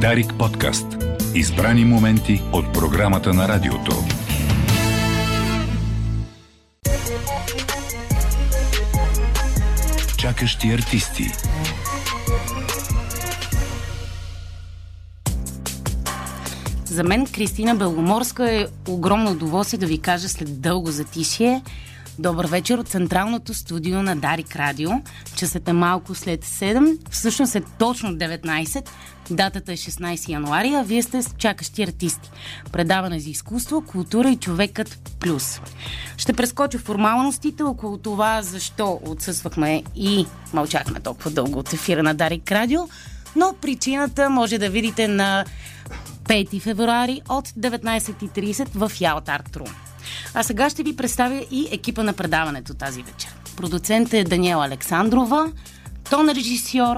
Дарик подкаст. Избрани моменти от програмата на радиото. Чакащи артисти. За мен Кристина Беломорска е огромно удоволствие да ви кажа след дълго затишие. Добър вечер от централното студио на Дарик Радио. Часът е малко след 7, всъщност е точно 19. Датата е 16 януари, а вие сте с чакащи артисти. Предаване за изкуство, култура и човекът плюс. Ще прескоча формалностите около това защо отсъствахме и мълчахме толкова дълго от ефира на Дарик Радио, но причината може да видите на 5 февруари от 19.30 в Ялт Арт Рум. А сега ще ви представя и екипа на предаването тази вечер. Продуцент е Даниела Александрова, тон режисьор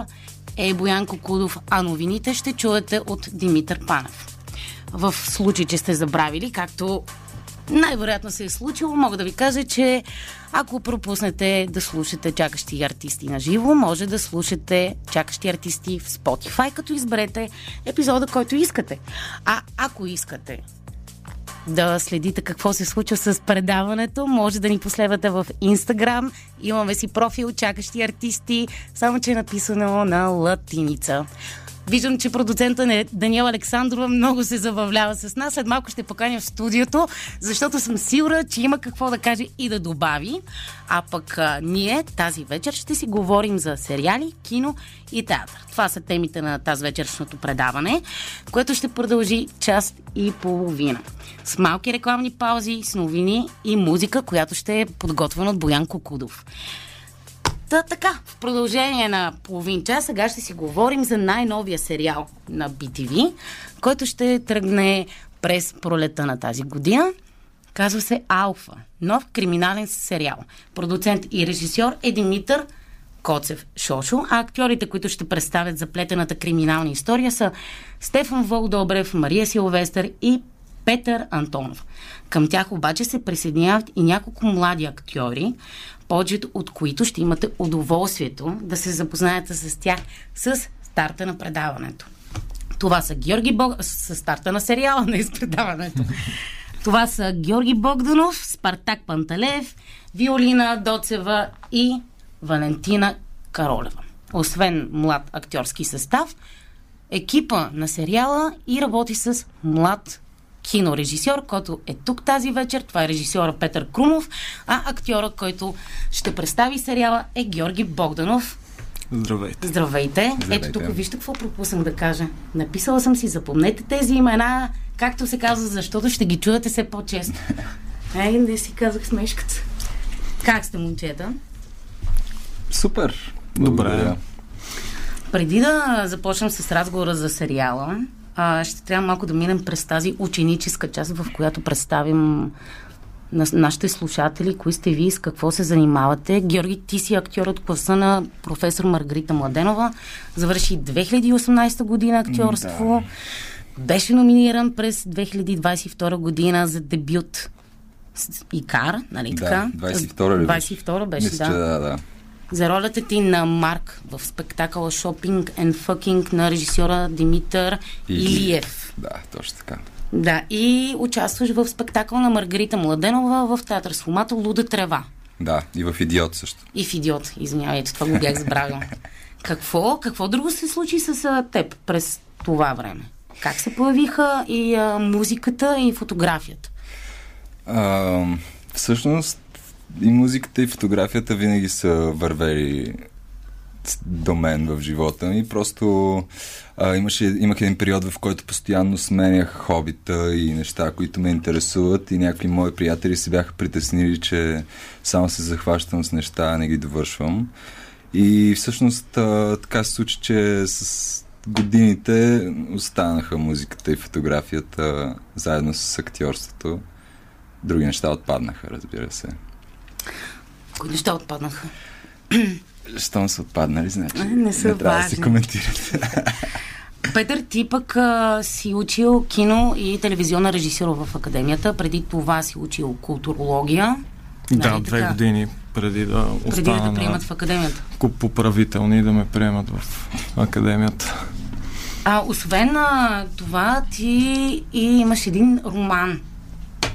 е Боян Кудов, а новините ще чуете от Димитър Панев. В случай, че сте забравили, както най-вероятно се е случило, мога да ви кажа, че ако пропуснете да слушате чакащи артисти на живо, може да слушате чакащи артисти в Spotify, като изберете епизода, който искате. А ако искате да следите какво се случва с предаването, може да ни последвате в Инстаграм. Имаме си профил Чакащи артисти, само че е написано на латиница. Виждам, че продуцента не Даниел Александрова много се забавлява с нас. След малко ще поканя в студиото, защото съм сигурна, че има какво да каже и да добави. А пък а, ние тази вечер ще си говорим за сериали, кино и театър. Това са темите на тази вечершното предаване, което ще продължи част и половина. С малки рекламни паузи, с новини и музика, която ще е подготвена от Боян Кокудов. Та така, в продължение на половин час сега ще си говорим за най-новия сериал на BTV, който ще тръгне през пролета на тази година. Казва се Алфа. Нов криминален сериал. Продуцент и режисьор е Димитър Коцев Шошо, а актьорите, които ще представят заплетената криминална история са Стефан Волдобрев, Мария Силвестър и Петър Антонов. Към тях обаче се присъединяват и няколко млади актьори, повечето от които ще имате удоволствието да се запознаете с тях с старта на предаването. Това са Георги Бог... с старта на сериала, не с предаването. Това са Георги Богданов, Спартак Панталев, Виолина Доцева и Валентина Каролева. Освен млад актьорски състав, екипа на сериала и работи с млад кинорежисьор, който е тук тази вечер. Това е режисьора Петър Крумов, а актьора, който ще представи сериала е Георги Богданов. Здравейте. Здравейте. Здравейте. Ето тук вижте какво пропуснах да кажа. Написала съм си, запомнете тези имена, както се казва, защото ще ги чувате все по-често. Ей, не си казах смешката. Как сте, момчета? Супер. Добре. Благодаря. Преди да започнем с разговора за сериала, а, ще трябва малко да минем през тази ученическа част, в която представим на нашите слушатели, кои сте вие, с какво се занимавате. Георги, ти си актьор от класа на професор Маргарита Младенова. Завърши 2018 година актьорство. Беше номиниран през 2022 година за дебют с Икар, нали Да, така? 22 ли беше? 22 беше, Мисля, да. да, да. За ролята ти на Марк в спектакъла Shopping and Fucking на режисьора Димитър Илиев. Да, точно така. Да, и участваш в спектакъл на Маргарита Младенова в театър с хумата Луда трева. Да, и в Идиот също. И в Идиот, извинявайте, това го бях забравила. Какво, какво друго се случи с теб през това време? Как се появиха и а, музиката, и фотографията? А, всъщност и музиката и фотографията винаги са вървели до мен в живота ми. Просто а, имаше, имах един период, в който постоянно сменях хобита и неща, които ме интересуват и някакви мои приятели се бяха притеснили, че само се захващам с неща, а не ги довършвам. И всъщност а, така се случи, че с годините останаха музиката и фотографията заедно с актьорството. Други неща отпаднаха, разбира се. Кои неща отпаднаха? Щом са отпаднали, значи не са трябва да важни. се коментират. Петър, ти пък а, си учил кино и телевизионна режисура в академията. Преди това си учил културология. Да, Нали две така? години преди да Преди да те приемат в академията. поправителни и да ме приемат в академията. А, освен а, това, ти и имаш един роман,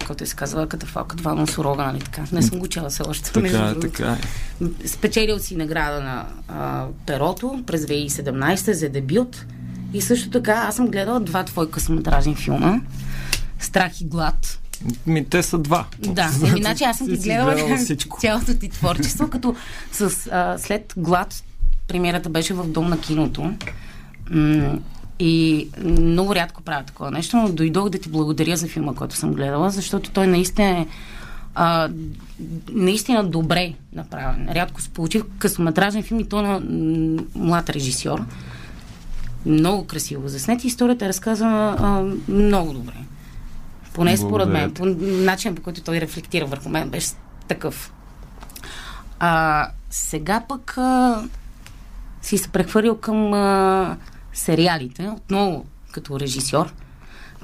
който се казва Катафалка, два носорога, нали така? Не съм го чела все още. Така е, така е. Спечелил си награда на а, Перото през 2017 за дебют. И също така, аз съм гледала два твои късометражни филма. Страх и глад. Ми, те са два. Да, еми, значи аз съм Ти гледала гледала цялото ти творчество, като с, а, след глад премиерата беше в Дом на киното. М- и много рядко правя такова нещо, но дойдох да ти благодаря за филма, който съм гледала, защото той наистина е а, наистина добре направен. Рядко се получи късометражен филм и то на млад режисьор. Много красиво заснет. и Историята е разказана а, много добре. Поне според мен. По начин, по който той рефлектира върху мен, беше такъв. А, сега пък а, си се прехвърлил към а, сериалите, отново като режисьор.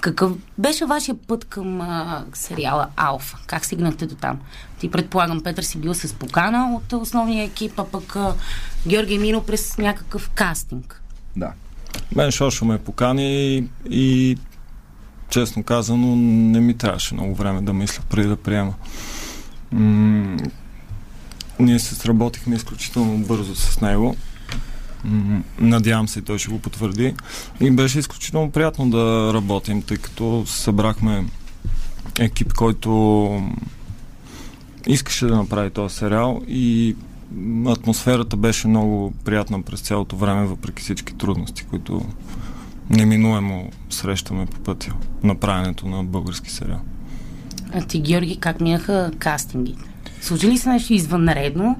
Какъв беше вашия път към а, сериала Алфа? Как стигнахте до там? Ти предполагам, Петър си бил с покана от основния екип, а пък а, Георги Мино през някакъв кастинг. Да. Мен Шошо ме покани и, и честно казано не ми трябваше много време да мисля преди да приема. М- ние се сработихме изключително бързо с него. Надявам се, той ще го потвърди. И беше изключително приятно да работим, тъй като събрахме екип, който искаше да направи този сериал и атмосферата беше много приятна през цялото време, въпреки всички трудности, които неминуемо срещаме по пътя на правенето на български сериал. А ти, Георги, как минаха кастингите? Случи ли се нещо извънредно?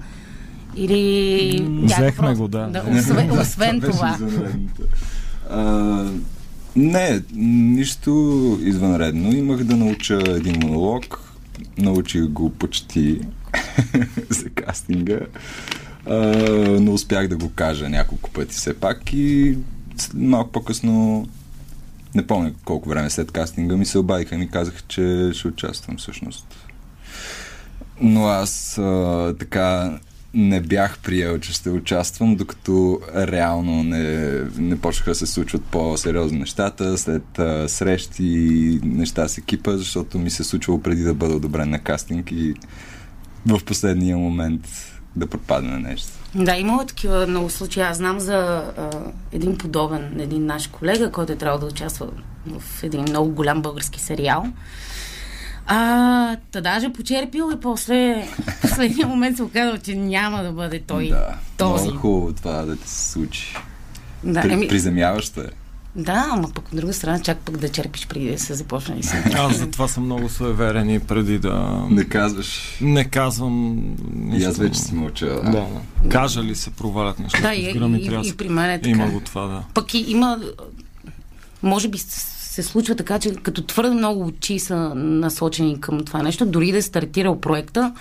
Или... бяха Взехме просто- го, да. да освен, освен това. А, не, нищо извънредно. Имах да науча един монолог. Научих го почти за кастинга. А, но успях да го кажа няколко пъти все пак и малко по-късно не помня колко време след кастинга ми се обадиха и ми казаха, че ще участвам всъщност. Но аз а, така не бях приел, че ще участвам, докато реално не, не почнаха да се случват по-сериозни нещата, след а, срещи и неща с екипа, защото ми се е случвало преди да бъда одобрен на кастинг и в последния момент да пропадне нещо. Да, имало такива много случаи. Аз знам за а, един подобен, един наш колега, който е трябвало да участва в един много голям български сериал. А, та даже почерпил и после в последния момент се оказал, че няма да бъде той да, този. много хубаво това да ти се случи. Да, При, еми, Приземяващо е. да, ама пък от друга страна чак пък да черпиш преди да се започне. се. Аз затова съм много суеверен и преди да Не казваш. не казвам И нищо. аз вече си мълча. Да, да. Кажа ли се провалят нещата Да, и, и, и, и, и при мен е така. Има го това, да. Пък и има, може би се случва така, че като твърде много очи са насочени към това нещо, дори да е стартирал проекта,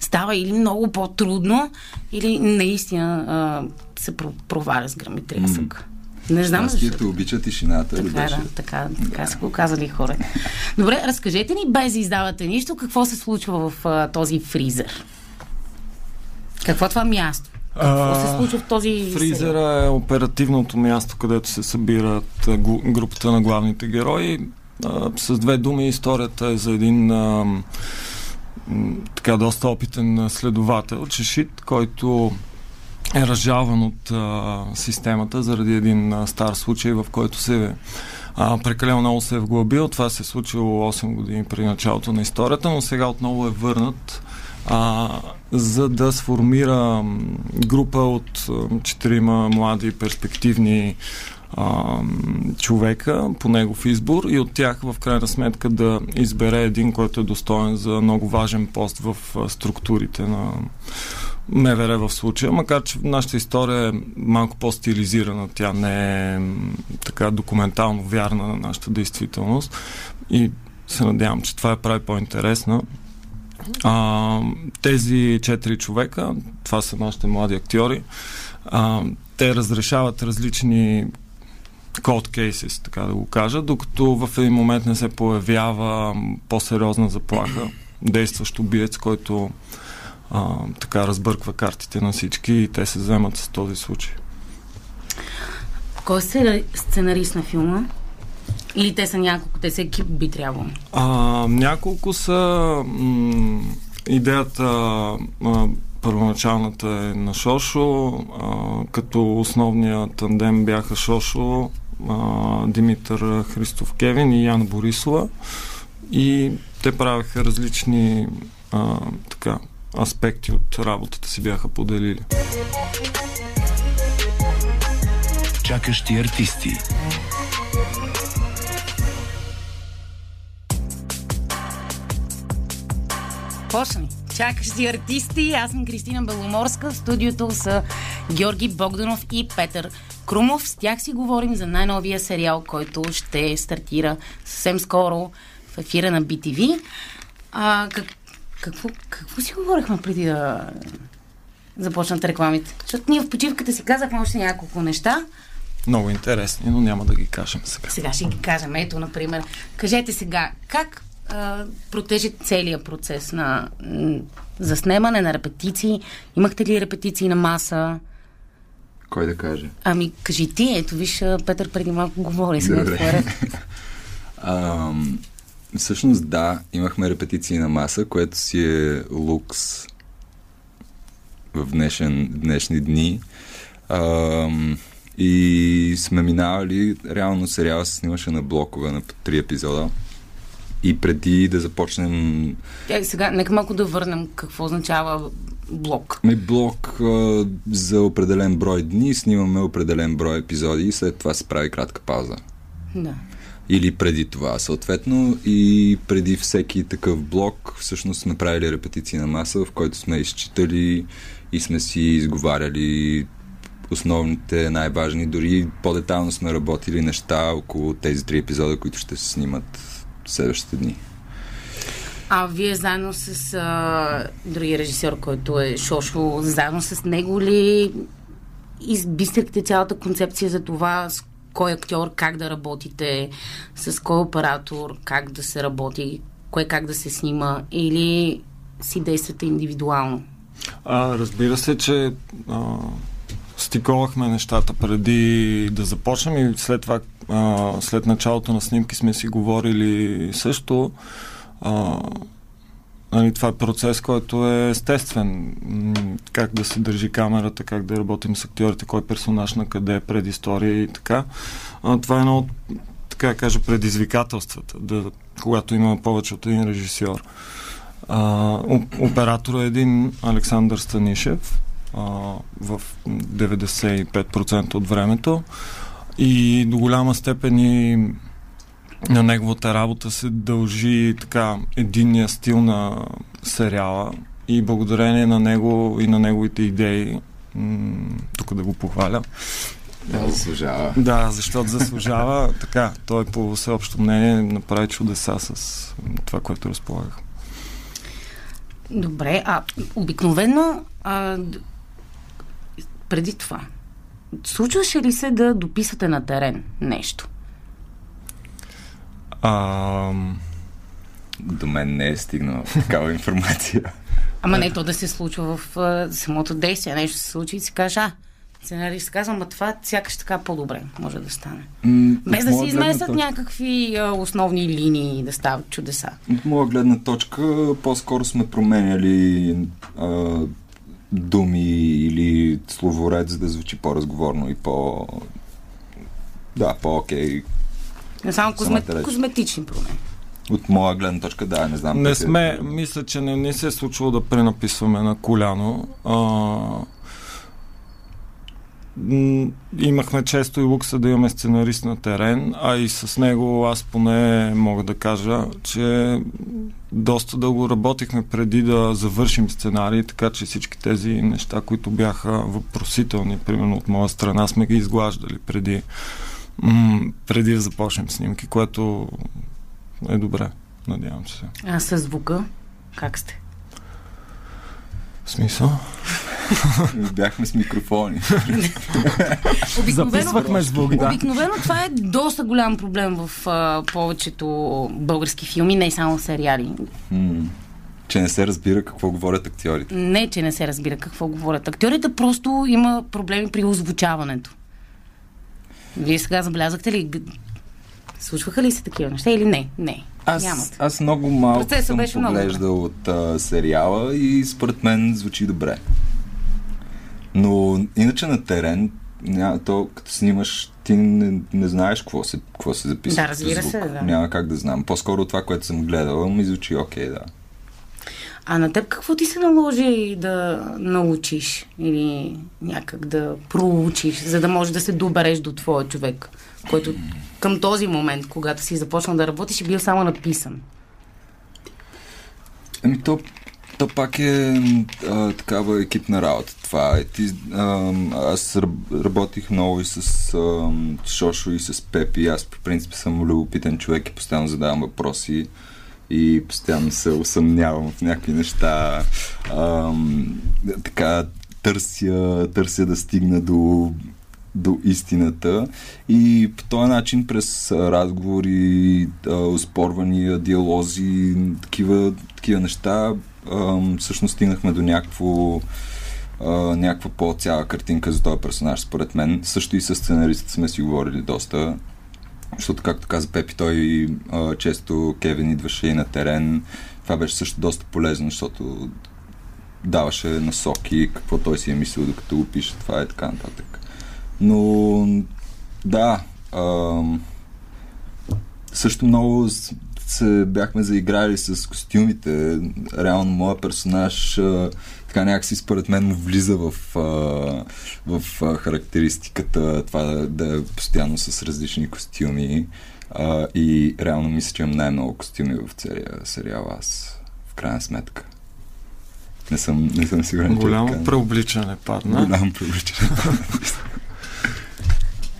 става или много по-трудно, или наистина а, се про- проваля с гръм и трясък. Не знам защо. Щастието обича тишината. Така, беше? да, така, така са го казали хората. Добре, разкажете ни, без да издавате нищо, какво се случва в а, този фризер? Какво е това място? Какво се случва в този? Фризера е оперативното място, където се събират групата на главните герои. С две думи историята е за един така доста опитен следовател, Чешит, който е разжалван от а, системата заради един а, стар случай, в който се а, прекалено много се е вглъбил. Това се е случило 8 години преди началото на историята, но сега отново е върнат а, за да сформира група от четирима млади перспективни а, човека по негов избор и от тях в крайна сметка да избере един, който е достоен за много важен пост в структурите на МВР в случая, макар че нашата история е малко по-стилизирана, тя не е така документално вярна на нашата действителност и се надявам, че това я прави по-интересна. А, тези четири човека, това са нашите млади актьори, а, те разрешават различни cold cases, така да го кажа, докато в един момент не се появява по-сериозна заплаха, действащ убиец, който а, така разбърква картите на всички и те се вземат с този случай. Кой е сценарист на филма? Или те са няколко, те са екип би трябвало? А, няколко са м- идеята а, първоначалната е на Шошо, а, като основния тандем бяха Шошо, а, Димитър Христов Кевин и Яна Борисова. И те правеха различни а, така, аспекти от работата си бяха поделили. Чакащи артисти. Почни. Чакащи артисти. Аз съм Кристина Беломорска. В студиото са Георги Богданов и Петър Крумов. С тях си говорим за най-новия сериал, който ще стартира съвсем скоро в ефира на BTV. А, как, какво, какво си говорихме преди да започнат рекламите? Защото ние в почивката си казахме още няколко неща. Много интересни, но няма да ги кажем сега. Сега ще ги кажем. Ето, например, кажете сега, как а, протежи целият процес на м, заснемане на репетиции? Имахте ли репетиции на маса? Кой да каже? Ами, кажи ти, ето виж, Петър преди малко говори. Ам, всъщност да, имахме репетиции на маса, което си е лукс в днешен, днешни дни. Ам, и сме минавали, реално сериала се снимаше на блокове на три епизода. И преди да започнем Е, сега, нека малко да върнем какво означава блок. Ми блок а, за определен брой дни, снимаме определен брой епизоди и след това се прави кратка пауза. Да. Или преди това, съответно. И преди всеки такъв блок, всъщност сме правили репетиции на маса, в който сме изчитали и сме си изговаряли основните, най-важни, дори по-детално сме работили неща около тези три епизода, които ще се снимат следващите дни. А вие заедно с а, другия режисьор, който е Шошо, заедно с него ли избистрихте цялата концепция за това с кой актьор, как да работите, с кой оператор, как да се работи, кое как да се снима или си действате индивидуално? А, разбира се, че а, стиковахме нещата преди да започнем и след това, а, след началото на снимки сме си говорили също. А, нали, това е процес, който е естествен. Как да се държи камерата, как да работим с актьорите, кой персонаж на къде предистория и така. А, това е едно от, така кажа, предизвикателствата, да, когато има повече от един режисьор. А, оп- оператор е един Александър Станишев в 95% от времето и до голяма степен и на неговата работа се дължи така единния стил на сериала и благодарение на него и на неговите идеи м- тук да го похваля. Да, заслужава. Да, защото заслужава. така, той по всеобщо мнение направи чудеса с това, което разполагах. Добре, а обикновено а, преди това, случваше ли се да дописате на терен нещо? А, До мен не е стигнала такава информация. Ама не то да се случва в а, самото действие. Нещо се случи и си каже, а, сценарист казва, ма това сякаш така по-добре може да стане. М, Без да се изместят точка- някакви а, основни линии да стават чудеса. От моя гледна точка, по-скоро сме променяли а, думи или словоред, за да звучи по-разговорно и по... Да, по-окей. Не само козме... Самата реч. козметични промени. От моя гледна точка, да, не знам. Не как е. сме, мисля, че не ни се е случило да пренаписваме на коляно. А, имахме често и лукса да имаме сценарист на терен, а и с него аз поне мога да кажа, че доста дълго работихме преди да завършим сценарий, така че всички тези неща, които бяха въпросителни, примерно от моя страна, сме ги изглаждали преди, преди да започнем снимки, което е добре. Надявам се. А с звука, как сте? В смисъл? Бяхме с микрофони. Записвахме звук, да. Обикновено това е доста голям проблем в а, повечето български филми, не само сериали. М, че не се разбира какво говорят актьорите. Не, че не се разбира какво говорят актьорите, просто има проблеми при озвучаването. Вие сега забелязахте ли, случваха ли се такива неща или не? Не. Аз, Нямат. аз много малко Процесът съм беше много поглеждал от а, сериала и според мен звучи добре. Но иначе на терен, ня, то като снимаш, ти не, не знаеш какво се, какво се записва. Да, разбира се, да. Няма как да знам. По-скоро това, което съм гледал, ми звучи окей, да. А на теб какво ти се наложи да научиш или някак да проучиш, за да можеш да се добереш до твоя човек, който към този момент, когато си започнал да работиш, е бил само написан? Еми, то, то пак е а, такава екипна работа. Това е. Ти, а, аз раб- работих много и с а, Шошо и с Пепи. Аз по принцип съм любопитен човек и постоянно задавам въпроси и постоянно се усъмнявам в някакви неща. А, така, търся, търся да стигна до до истината и по този начин през разговори, а, оспорвания, диалози, такива, такива неща, всъщност стигнахме до някакво някаква по-цяла картинка за този персонаж, според мен. Също и с сценаристите сме си говорили доста. Защото, както каза Пепи, той а, често Кевин идваше и на терен. Това беше също доста полезно, защото даваше насоки, какво той си е мислил докато го пише, това е така нататък. Но да, ам, също много се бяхме заиграли с костюмите. Реално моя персонаж така някакси според мен му влиза в, в характеристиката това да, да е постоянно с различни костюми. И реално мисля, че имам най-много костюми в целия сериал аз, в крайна сметка. Не съм, не съм сигурен. е Голямо преобличане падна. Голямо преувеличение.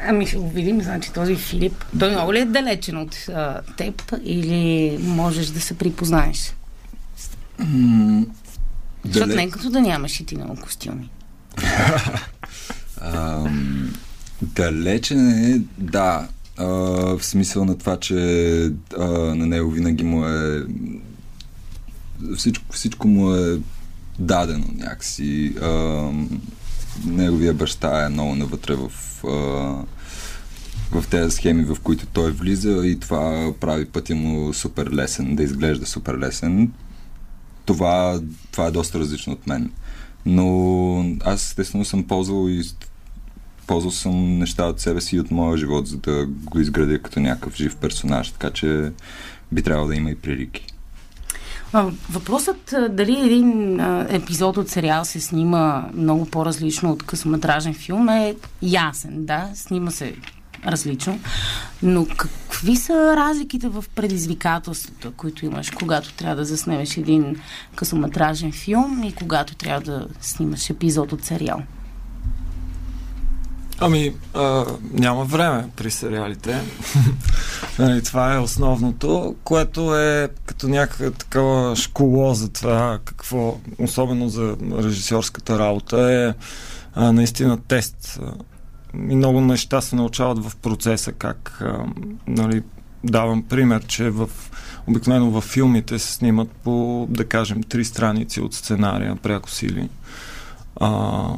Ами ще го видим, значи този Филип. Той много ли е далечен от а, теб или можеш да се припознаеш? Защото Далеч- не е като да нямаш и ти много костюми. Ам, далечен е, да. А, в смисъл на това, че а, на него винаги му е всичко, всичко му е дадено някакси. А, неговия баща е много навътре в, а, в тези схеми, в които той влиза и това прави пътя му супер лесен, да изглежда супер лесен. Това, това е доста различно от мен. Но аз естествено съм ползвал и ползвал съм неща от себе си и от моя живот, за да го изградя като някакъв жив персонаж, така че би трябвало да има и прилики. Въпросът дали един епизод от сериал се снима много по-различно от късометражен филм е ясен, да, снима се различно, но какви са разликите в предизвикателствата, които имаш, когато трябва да заснемеш един късометражен филм и когато трябва да снимаш епизод от сериал? Ами, а, няма време при сериалите. нали, това е основното, което е като някаква такава школо за това какво, особено за режисьорската работа, е а, наистина тест. И много неща се научават в процеса, как а, нали, давам пример, че в обикновено във филмите се снимат по, да кажем, три страници от сценария, пряко сили. А,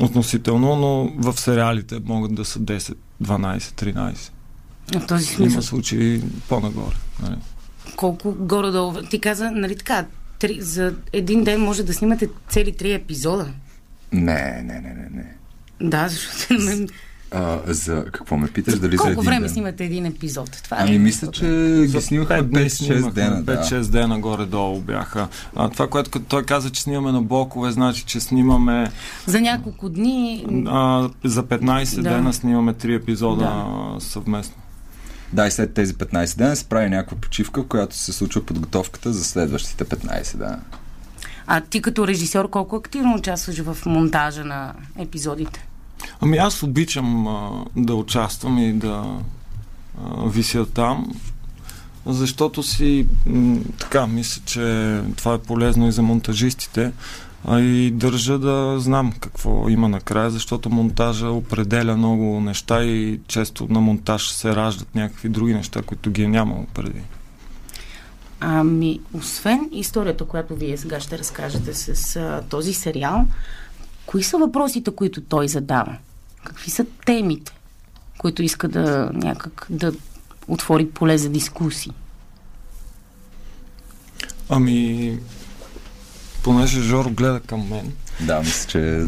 относително, но в сериалите могат да са 10, 12, 13. В този смисъл, Има случаи по-нагоре. Нали? колко горе-долу... Ти каза, нали така, три, за един ден може да снимате цели три епизода. Не, не, не, не, не. Да, защото мен... А, за какво ме питаш? Дали за Колко един време ден? снимате един епизод? Това Ами е мисля, че ги снимахме 5 5-6 дена. Да. 5-6 дена горе-долу бяха. А, това, което той каза, че снимаме на блокове, значи, че снимаме За няколко дни... а, за 15 Да. дена снимаме 3 епизода Да. съвместно. Да, и след тези 15 дена се прави някаква почивка, в която се случва подготовката за следващите 15, да. А ти като режисьор колко активно участваш в монтажа на епизодите? Ами аз обичам а, да участвам и да а, вися там, защото си м, така, мисля, че това е полезно и за монтажистите, а и държа да знам какво има накрая, защото монтажа определя много неща и често на монтаж се раждат някакви други неща, които ги е нямало преди. Ами, освен историята, която вие сега ще разкажете с а, този сериал, кои са въпросите, които той задава? Какви са темите? който иска да някак да отвори поле за дискусии? Ами, понеже Жоро гледа към мен. Да, мисля, че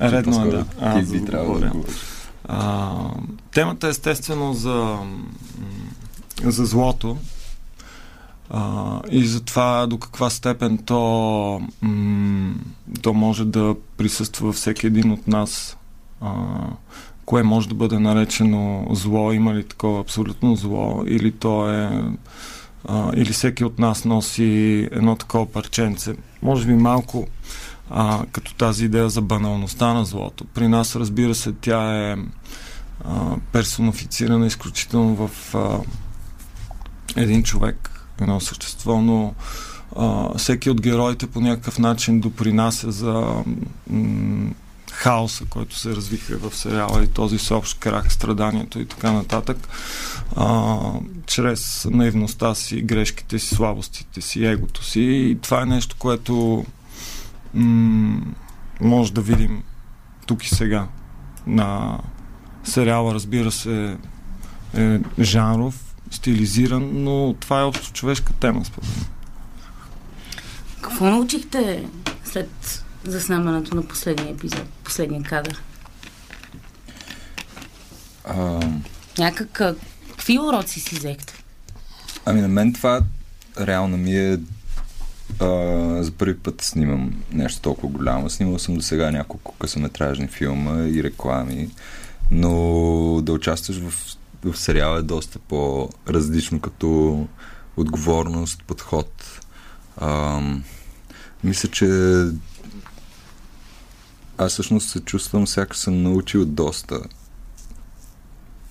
Редно е да. Ти би трябвало да говориш. А, темата е естествено за, за злото а, и за това до каква степен то, м- то може да присъства във всеки един от нас. А, кое може да бъде наречено зло, има ли такова абсолютно зло, или то е а, или всеки от нас носи едно такова парченце. Може би малко а, като тази идея за баналността на злото. При нас, разбира се, тя е а, персонифицирана изключително в а, един човек, едно същество, но а, всеки от героите по някакъв начин допринася за м- хаоса, който се развиха в сериала и този съобщ крах, страданието и така нататък, а, чрез наивността си, грешките си, слабостите си, егото си. И това е нещо, което м- може да видим тук и сега на сериала, разбира се, е жанров, стилизиран, но това е общо човешка тема, според мен. Какво научихте след заснемането на последния епизод, последния кадър? А, какви уроци си взехте? ами на мен това реално ми е а, за първи път снимам нещо толкова голямо. Снимал съм до сега няколко късометражни филма и реклами, но да участваш в, в сериала е доста по-различно като отговорност, подход. А, мисля, че аз всъщност се чувствам, сякаш съм научил доста.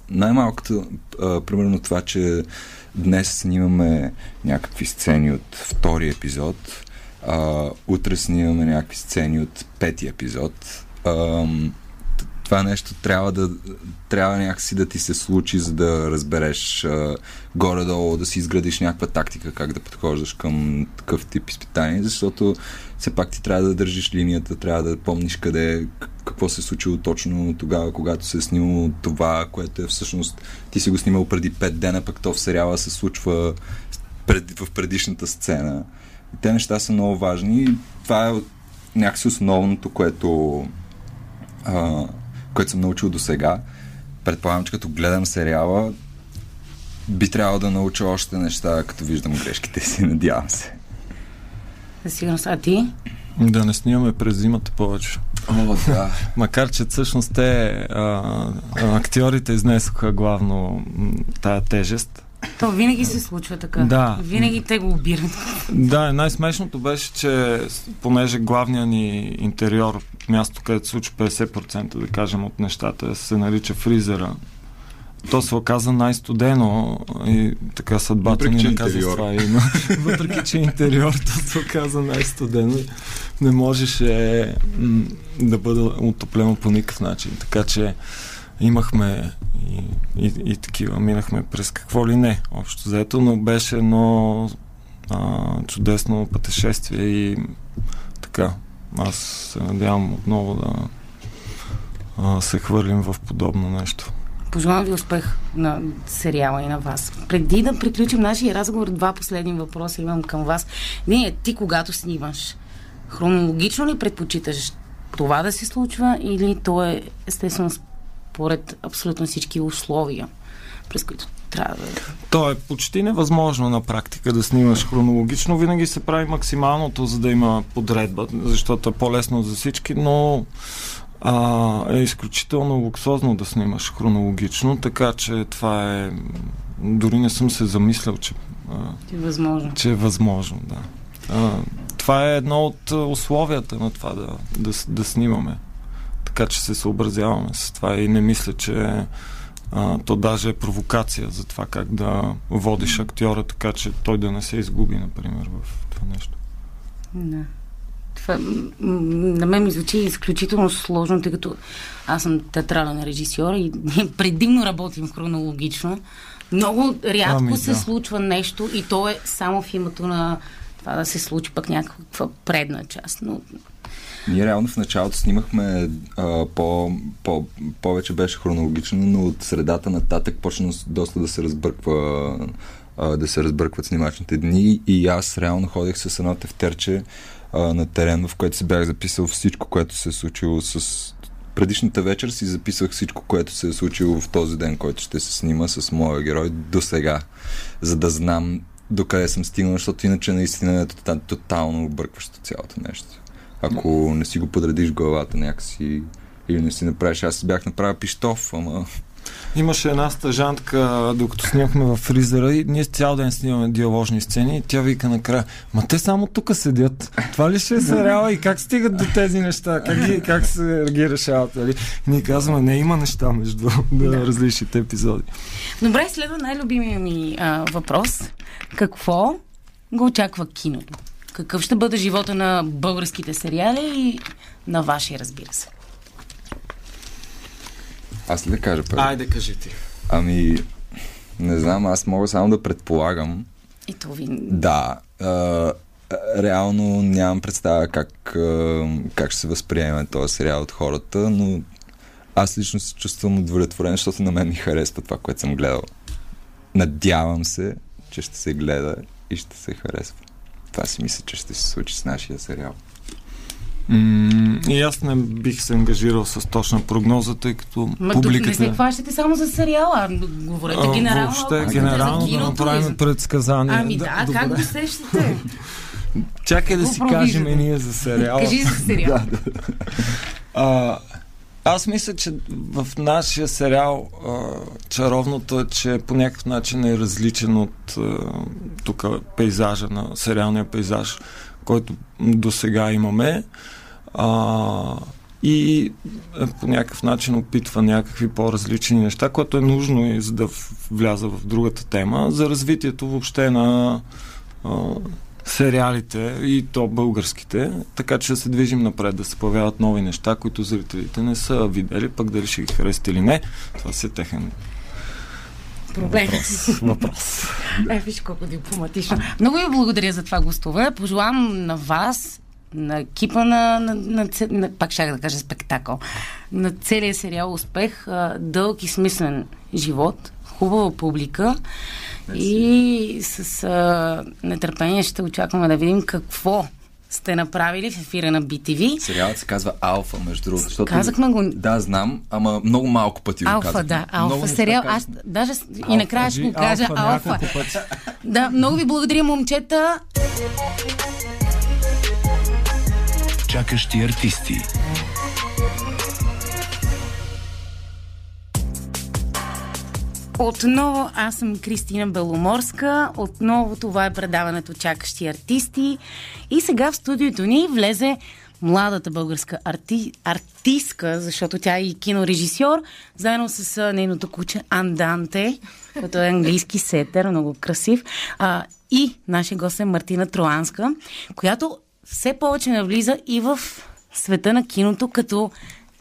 Най-малкото, а, примерно това, че днес снимаме някакви сцени от втори епизод, а, утре снимаме някакви сцени от пети епизод. А, това нещо трябва да трябва някакси да ти се случи, за да разбереш а, горе-долу, да си изградиш някаква тактика как да подхождаш към такъв тип изпитание, защото все пак ти трябва да държиш линията, трябва да помниш къде, какво се е случило точно тогава, когато се е снимало това, което е всъщност ти си го снимал преди 5 дена, пък то в сериала се случва пред, в предишната сцена. И те неща са много важни и това е някакси основното, което а, което съм научил до сега. Предполагам, че като гледам сериала, би трябвало да науча още неща, като виждам грешките си, надявам се. За сигурност. А ти? Да не снимаме през зимата повече. О, да. Макар, че всъщност те, а, актьорите изнесоха главно тая тежест. То винаги се случва така. Да. Винаги те го обират. Да, най-смешното беше, че понеже главният ни интериор, място, където се случва 50% да кажем от нещата, се нарича фризера. То се оказа най-студено и така съдбата Въпреки, ни наказа с интериор. това. И, но, въпреки, че интериор, то се оказа най-студено. Не можеше м, да бъде отоплено по никакъв начин. Така че имахме и, и, такива, минахме през какво ли не, общо взето, но беше едно а, чудесно пътешествие и така. Аз се надявам отново да а, се хвърлим в подобно нещо. Пожелавам ви успех на сериала и на вас. Преди да приключим нашия разговор, два последни въпроса имам към вас. Един е ти, когато снимаш, хронологично ли предпочиташ това да се случва или то е естествено според абсолютно всички условия, през които трябва да... То е почти невъзможно на практика да снимаш хронологично. Винаги се прави максималното, за да има подредба, защото е по-лесно за всички, но а, е изключително луксозно да снимаш хронологично, така че това е... Дори не съм се замислял, че, а, е възможно. че е възможно, да. А, това е едно от условията на това да, да, да снимаме. Така че се съобразяваме с това и не мисля, че а, то даже е провокация за това как да водиш актьора, така че той да не се изгуби, например, в това нещо. Да. Това, на мен ми звучи изключително сложно, тъй като аз съм театрален режисьор и предимно работим хронологично. Много рядко Ами, се да. случва нещо и то е само в името на това да се случи пък някаква предна част. Но Ние реално в началото снимахме а, по, по, повече беше хронологично, но от средата нататък почна доста да се разбърква а, да се разбъркват снимачните дни и аз реално ходех с едно тефтерче а, на терен, в което се бях записал всичко, което се е случило с предишната вечер си записвах всичко, което се е случило в този ден, който ще се снима с моя герой до сега, за да знам докъде съм стигнал, защото иначе наистина е тотално объркващо цялото нещо. Ако не си го подредиш в главата някакси или не си направиш, аз бях направил пиштов, ама Имаше една стъжантка, докато снимахме в фризера и ние цял ден снимаме диаложни сцени и тя вика накрая, ма те само тук седят. Това ли ще е сериала и как стигат до тези неща? Как, ги, как се ги решават? Нали? И ние казваме, не има неща между да. различните епизоди. Добре, следва най-любимия ми а, въпрос. Какво го очаква киното? Какъв ще бъде живота на българските сериали и на вашия, разбира се? Аз ли да кажа първо? Айде, кажи ти. Ами, не знам, аз мога само да предполагам. И то ви... Да. А, реално нямам представа как, как ще се възприеме този сериал от хората, но аз лично се чувствам удовлетворен, защото на мен ми харесва това, което съм гледал. Надявам се, че ще се гледа и ще се харесва. Това си мисля, че ще се случи с нашия сериал. Mm, и аз не бих се ангажирал с точна прогноза, тъй като Ма публиката... тук не се хващате само за сериала, говорете генерално. Въобще, генерално да направим предсказания. Ами да, да как го сещате? Чакай да си кажем и ние за сериала. Кажи за сериала. а, аз мисля, че в нашия сериал а, чаровното е, че по някакъв начин е различен от тук пейзажа на сериалния пейзаж който до сега имаме. А, и е, по някакъв начин опитва някакви по-различни неща, което е нужно и за да вляза в другата тема, за развитието въобще на а, сериалите и то българските, така че да се движим напред, да се появяват нови неща, които зрителите не са видели, пък дали ще ги харесат или не, това си е техен проблем. Въпрос. въпрос. Е, виж колко дипломатично. Много ви благодаря за това гостове. Пожелавам на вас, на екипа на, на, на, на пак ще да кажа спектакъл, на целия сериал успех, дълъг и смислен живот, хубава публика и с а, нетърпение ще очакваме да видим какво сте направили в ефира на BTV. Сериалът се казва Алфа, между другото. Защото... Казахме го. Да, знам, ама много малко пъти Алфа, го казахме. да. Алфа много сериал. Аз даже алфа, и накрая ще го кажа Алфа. алфа. Да, много ви благодаря, момчета. Чакащи артисти. Отново аз съм Кристина Беломорска. Отново това е предаването Чакащи артисти. И сега в студиото ни влезе младата българска арти... артистка, защото тя е и кинорежисьор, заедно с нейното куче Анданте, който е английски сетер, много красив. А, и нашия гост е Мартина Троанска, която все повече навлиза и в света на киното като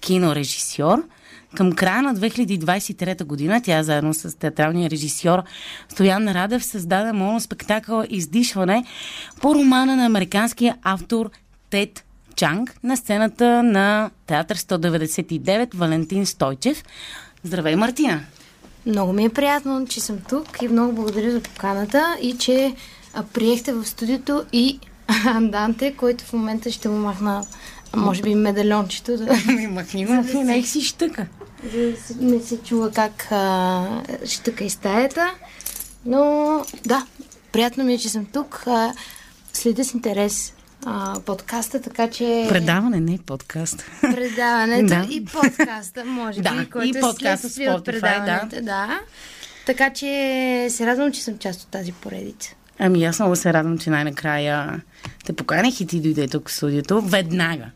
кинорежисьор. Към края на 2023 година тя заедно с театралния режисьор Стоян Радев създаде моноспектакъл Издишване по романа на американския автор Тед Чанг на сцената на Театър 199 Валентин Стойчев. Здравей, Мартина! Много ми е приятно, че съм тук и много благодаря за поканата и че приехте в студиото и Анданте, който в момента ще му махна може би медальончето да... Махни махни, не си щъка. Не се чува как а, щъка и стаята. Но да, приятно ми е, че съм тук. А, следя с интерес а, подкаста, така че... Предаване, не подкаст. Предаването да. и подкаста, може да, би, който и подкаста, е от предаването. Да. да. Така че се радвам, че съм част от тази поредица. Ами аз много се радвам, че най-накрая те поканих и ти дойде тук в студиото веднага.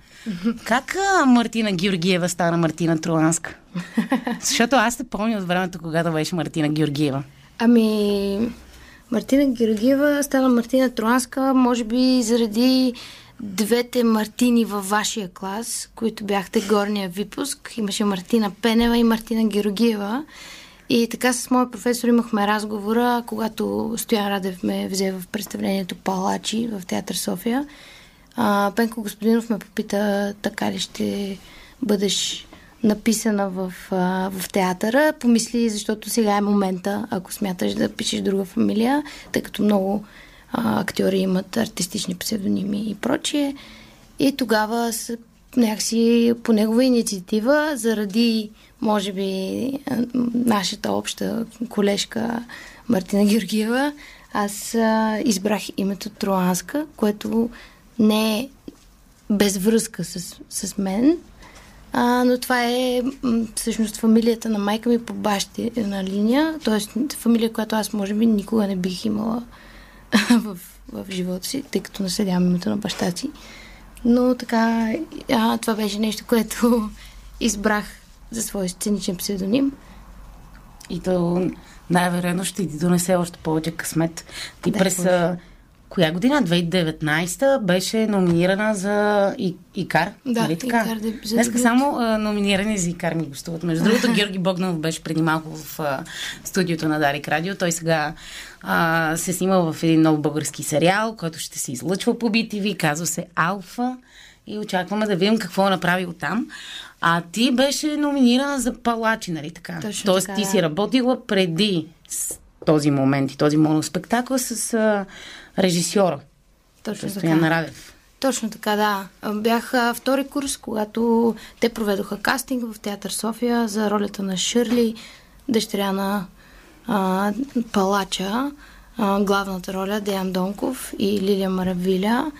Как а, Мартина Георгиева стана Мартина Труанска? Защото аз те помня от времето, когато беше Мартина Георгиева. Ами, Мартина Георгиева стана Мартина Труанска, може би заради двете Мартини във вашия клас, които бяхте горния випуск. Имаше Мартина Пенева и Мартина Георгиева. И така с моя професор имахме разговора, когато Стоян Радев ме взе в представлението Палачи в Театър София А, Пенко Господинов ме попита така ли ще бъдеш написана в, а, в театъра. Помисли, защото сега е момента, ако смяташ да пишеш друга фамилия, тъй като много а, актьори имат артистични псевдоними и прочие. И тогава с, някакси по негова инициатива, заради, може би, нашата обща колежка Мартина Георгиева, аз а, избрах името Троанска, което не е без връзка с, с мен, а, но това е всъщност фамилията на майка ми по бащина линия, т.е. фамилия, която аз може би никога не бих имала в, в живота си, тъй като наследявам името на баща си. Но така, а, това беше нещо, което избрах за свой сценичен псевдоним. И то най-вероятно ще ти донесе още повече късмет. Ти Да, през Боже. Коя година? 2019 беше номинирана за И- Икар. Да, нали така? Икар де- за Днеска само а, номинирани за Икар ни гостуват. Между другото, Георги Богданов беше преди малко в а, студиото на Дарик Радио. Той сега а, се снима в един нов български сериал, който ще се излъчва по BTV. Казва се Алфа. И очакваме да видим какво е направил там. А ти беше номинирана за Палачи, нали така? Точно Тоест така, ти да. си работила преди този момент и този моноспектакъл с а, режисьора. Точно Стоян така. Радев. Точно така, да. Бях втори курс, когато те проведоха кастинг в Театър София за ролята на Шърли, дъщеря на а, Палача, а, главната роля Деян Донков и Лилия Маравиля.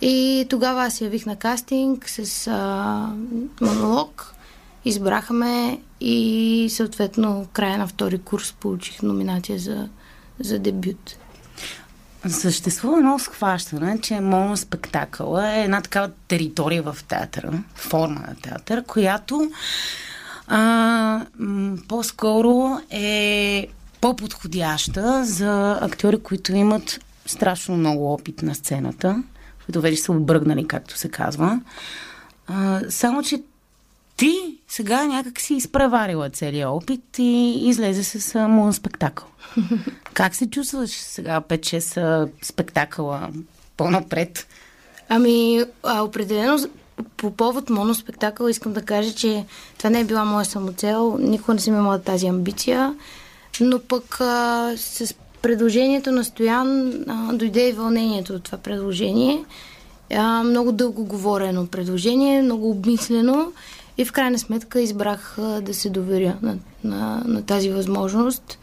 И тогава аз явих на кастинг с а, монолог. Избраха ме и съответно края на втори курс получих номинация за, за дебют. Съществува едно схващане, че моноспектакъл е една такава територия в театъра, форма на театър, която а, по-скоро е по-подходяща за актьори, които имат страшно много опит на сцената, които вече са обръгнали, както се казва. А, само, че ти сега някак си изпреварила целият опит и излезе с а, моноспектакъл. Как се чувстваш сега 5-6 спектакъла по-напред? Ами, а, определено по повод моноспектакъл искам да кажа, че това не е била моя самоцел. Никога не съм имала тази амбиция. Но пък а, с предложението на Стоян а, дойде и вълнението от това предложение. А, много дълго говорено предложение, много обмислено и в крайна сметка избрах да се доверя на, на, на тази възможност.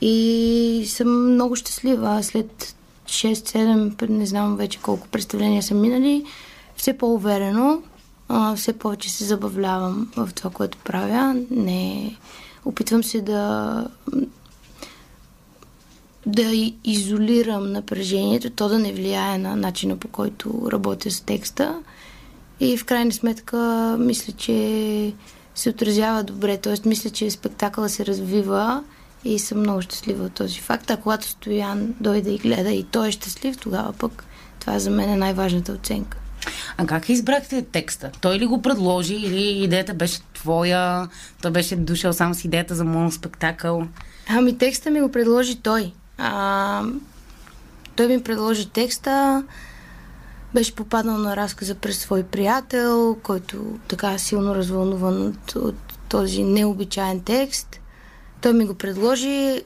И съм много щастлива. След 6-7, не знам вече колко представления са минали, все по-уверено, все повече се забавлявам в това, което правя. Не, опитвам се да да изолирам напрежението, то да не влияе на начина по който работя с текста. И в крайна сметка мисля, че се отразява добре. Тоест, мисля, че спектакъла се развива и съм много щастлива от този факт. А когато Стоян дойде и гледа и той е щастлив, тогава пък това за мен е най-важната оценка. А как избрахте текста? Той ли го предложи или идеята беше твоя? Той беше дошъл сам с идеята за моноспектакъл? Ами текста ми го предложи той. А, той ми предложи текста, беше попаднал на разказа през свой приятел, който така силно развълнуван от, от този необичайен текст. Той ми го предложи.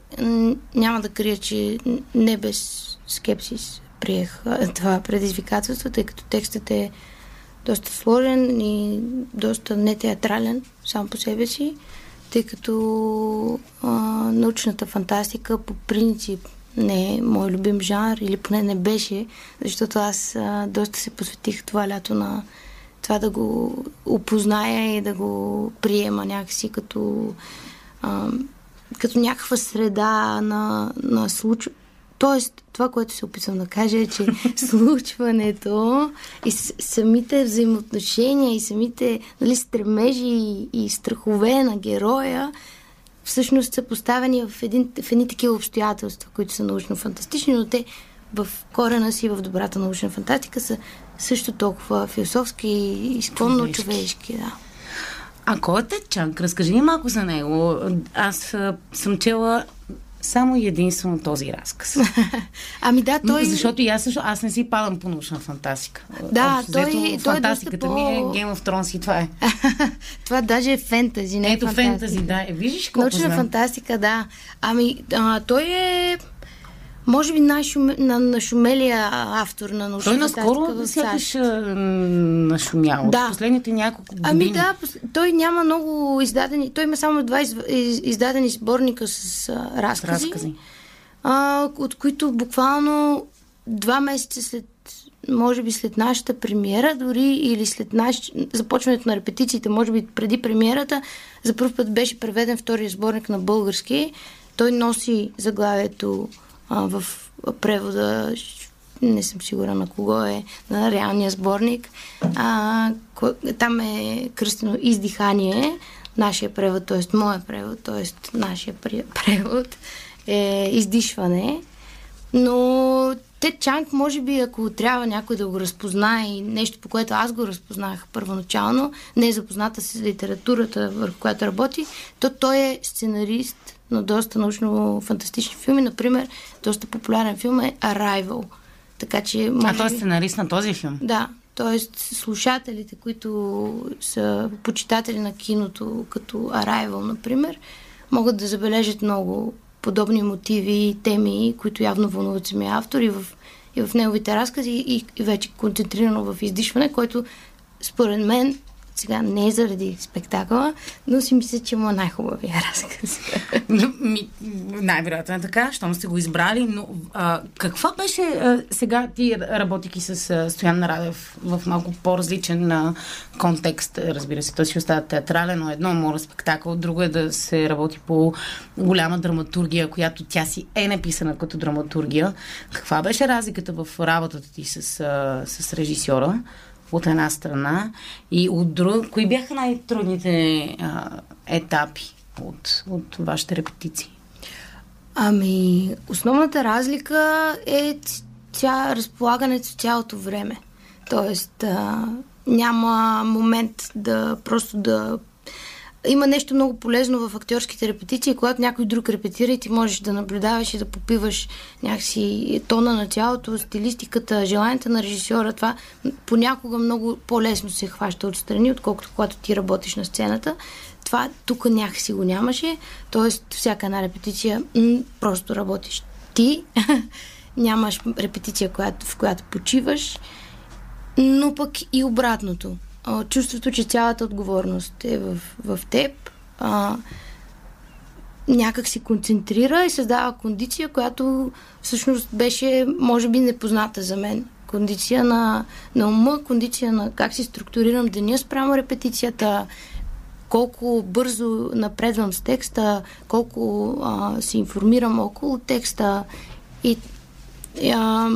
Няма да крия, че не без скепсис приех това предизвикателство, тъй като текстът е доста сложен и доста нетеатрален сам по себе си, тъй като а, научната фантастика по принцип не е мой любим жанр, или поне не беше, защото аз а, доста се посветих това лято на това да го опозная и да го приема някакси като, а, като някаква среда на, на случ... Тоест, това, което се опитвам да кажа е, че случването и самите взаимоотношения и самите нали, стремежи и, и страхове на героя всъщност са поставени в, един, в едни такива обстоятелства, които са научно-фантастични, но те в корена си, в добрата научна фантастика са също толкова философски и изконно Човешки. човешки. Да. А кой е Тед Чанг? Разкажи ни малко за него. Аз съм чела само и единствено този разказ. ами да, той... Защото и аз също, аз не си падам по научна фантастика. Да, Общо той, той фантастиката е ми е. Game of Thrones и това е. това даже е фентази, не Ето фентази, да. Е, виждаш колко Научна знам. фантастика, да. Ами, а, той е може би най-шуме, на, нашумелия автор на научна Той наскоро сякаш нашумял. Да. Последните няколко години. Ами да, той няма много издадени, той има само два из, из, издадени сборника с а, разкази, разкази. А, от които буквално два месеца след, може би след нашата премиера, дори или след наш, започването на репетициите, може би преди премиерата, за първ път беше преведен втория сборник на български. Той носи заглавието а, в превода, не съм сигурна на кого е, на реалния сборник. А, там е кръстено Издихание, нашия превод, т.е. моя превод, т.е. нашия превод е Издишване. Но те Чанг, може би, ако трябва някой да го разпознае и нещо, по което аз го разпознах първоначално, не е запозната с литературата, върху която работи, то той е сценарист на доста научно-фантастични филми. Например, доста популярен филм е Arrival. Така че, може А той е сценарист на този филм. да, т.е. слушателите, които са почитатели на киното, като Arrival, например, могат да забележат много подобни мотиви и теми, които явно вълнуват самия автор и в, и в неговите разкази и, и вече концентрирано в издишване, което според мен сега не е заради спектакъла, но си мисля, че му е най-хубавия разказ. Най-вероятно е така, щом сте го избрали, но а, каква беше а, сега ти работики с а, Стоян Радев в малко по-различен а, контекст, разбира се, той си остава театрален, но едно море спектакъл, друго е да се работи по голяма драматургия, която тя си е написана като драматургия. Каква беше разликата в работата ти с, а, с режисьора? От една страна и от друга. Кои бяха най-трудните а, етапи от, от вашите репетиции? Ами, основната разлика е ця, разполагането цялото време. Тоест, а, няма момент да просто да. Има нещо много полезно в актьорските репетиции, когато някой друг репетира и ти можеш да наблюдаваш и да попиваш някакси тона на цялото, стилистиката, желанията на режисьора. Това понякога много по-лесно се хваща отстрани, отколкото когато ти работиш на сцената. Това тук някакси го нямаше. Тоест, всяка една репетиция м- просто работиш ти. Нямаш репетиция, в която почиваш. Но пък и обратното. Чувството, че цялата отговорност е в, в теб. А, някак си концентрира и създава кондиция, която всъщност беше, може би, непозната за мен. Кондиция на, на ума, кондиция на как си структурирам деня спрямо репетицията, колко бързо напредвам с текста, колко а, се информирам около текста и а,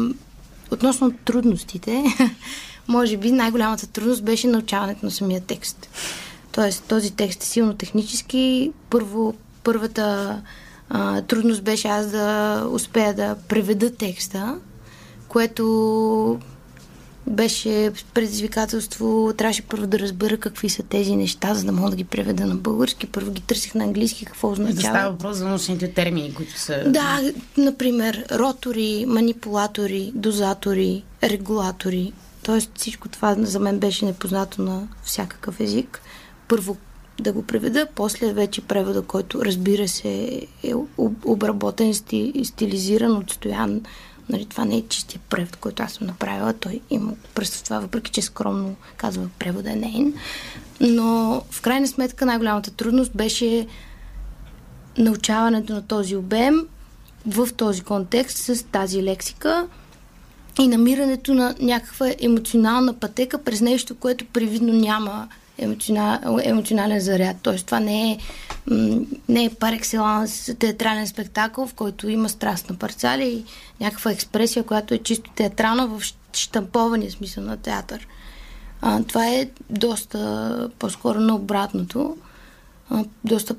относно трудностите, може би най-голямата трудност беше научаването на самия текст. Тоест, този текст е силно технически. Първо, първата а, трудност беше аз да успея да преведа текста, което беше предизвикателство. Трябваше първо да разбера какви са тези неща, за да мога да ги преведа на български. Първо ги търсих на английски, какво означава. Да става въпрос за научните термини, които са... Да, например, ротори, манипулатори, дозатори, регулатори. Тоест всичко това за мен беше непознато на всякакъв език. Първо да го преведа, после вече превода, който разбира се е обработен, стилизиран, отстоян. Нали, това не е чистия превод, който аз съм направила. Той има в това, въпреки че скромно казва превода е нейн. Но в крайна сметка най-голямата трудност беше научаването на този обем в този контекст с тази лексика и намирането на някаква емоционална пътека през нещо, което привидно няма емоционал, емоционален заряд. Тоест това не е, не е пар театрален спектакъл, в който има страст на парцали и някаква експресия, която е чисто театрална в штампования смисъл на театър. А, това е доста по-скоро на обратното. А, доста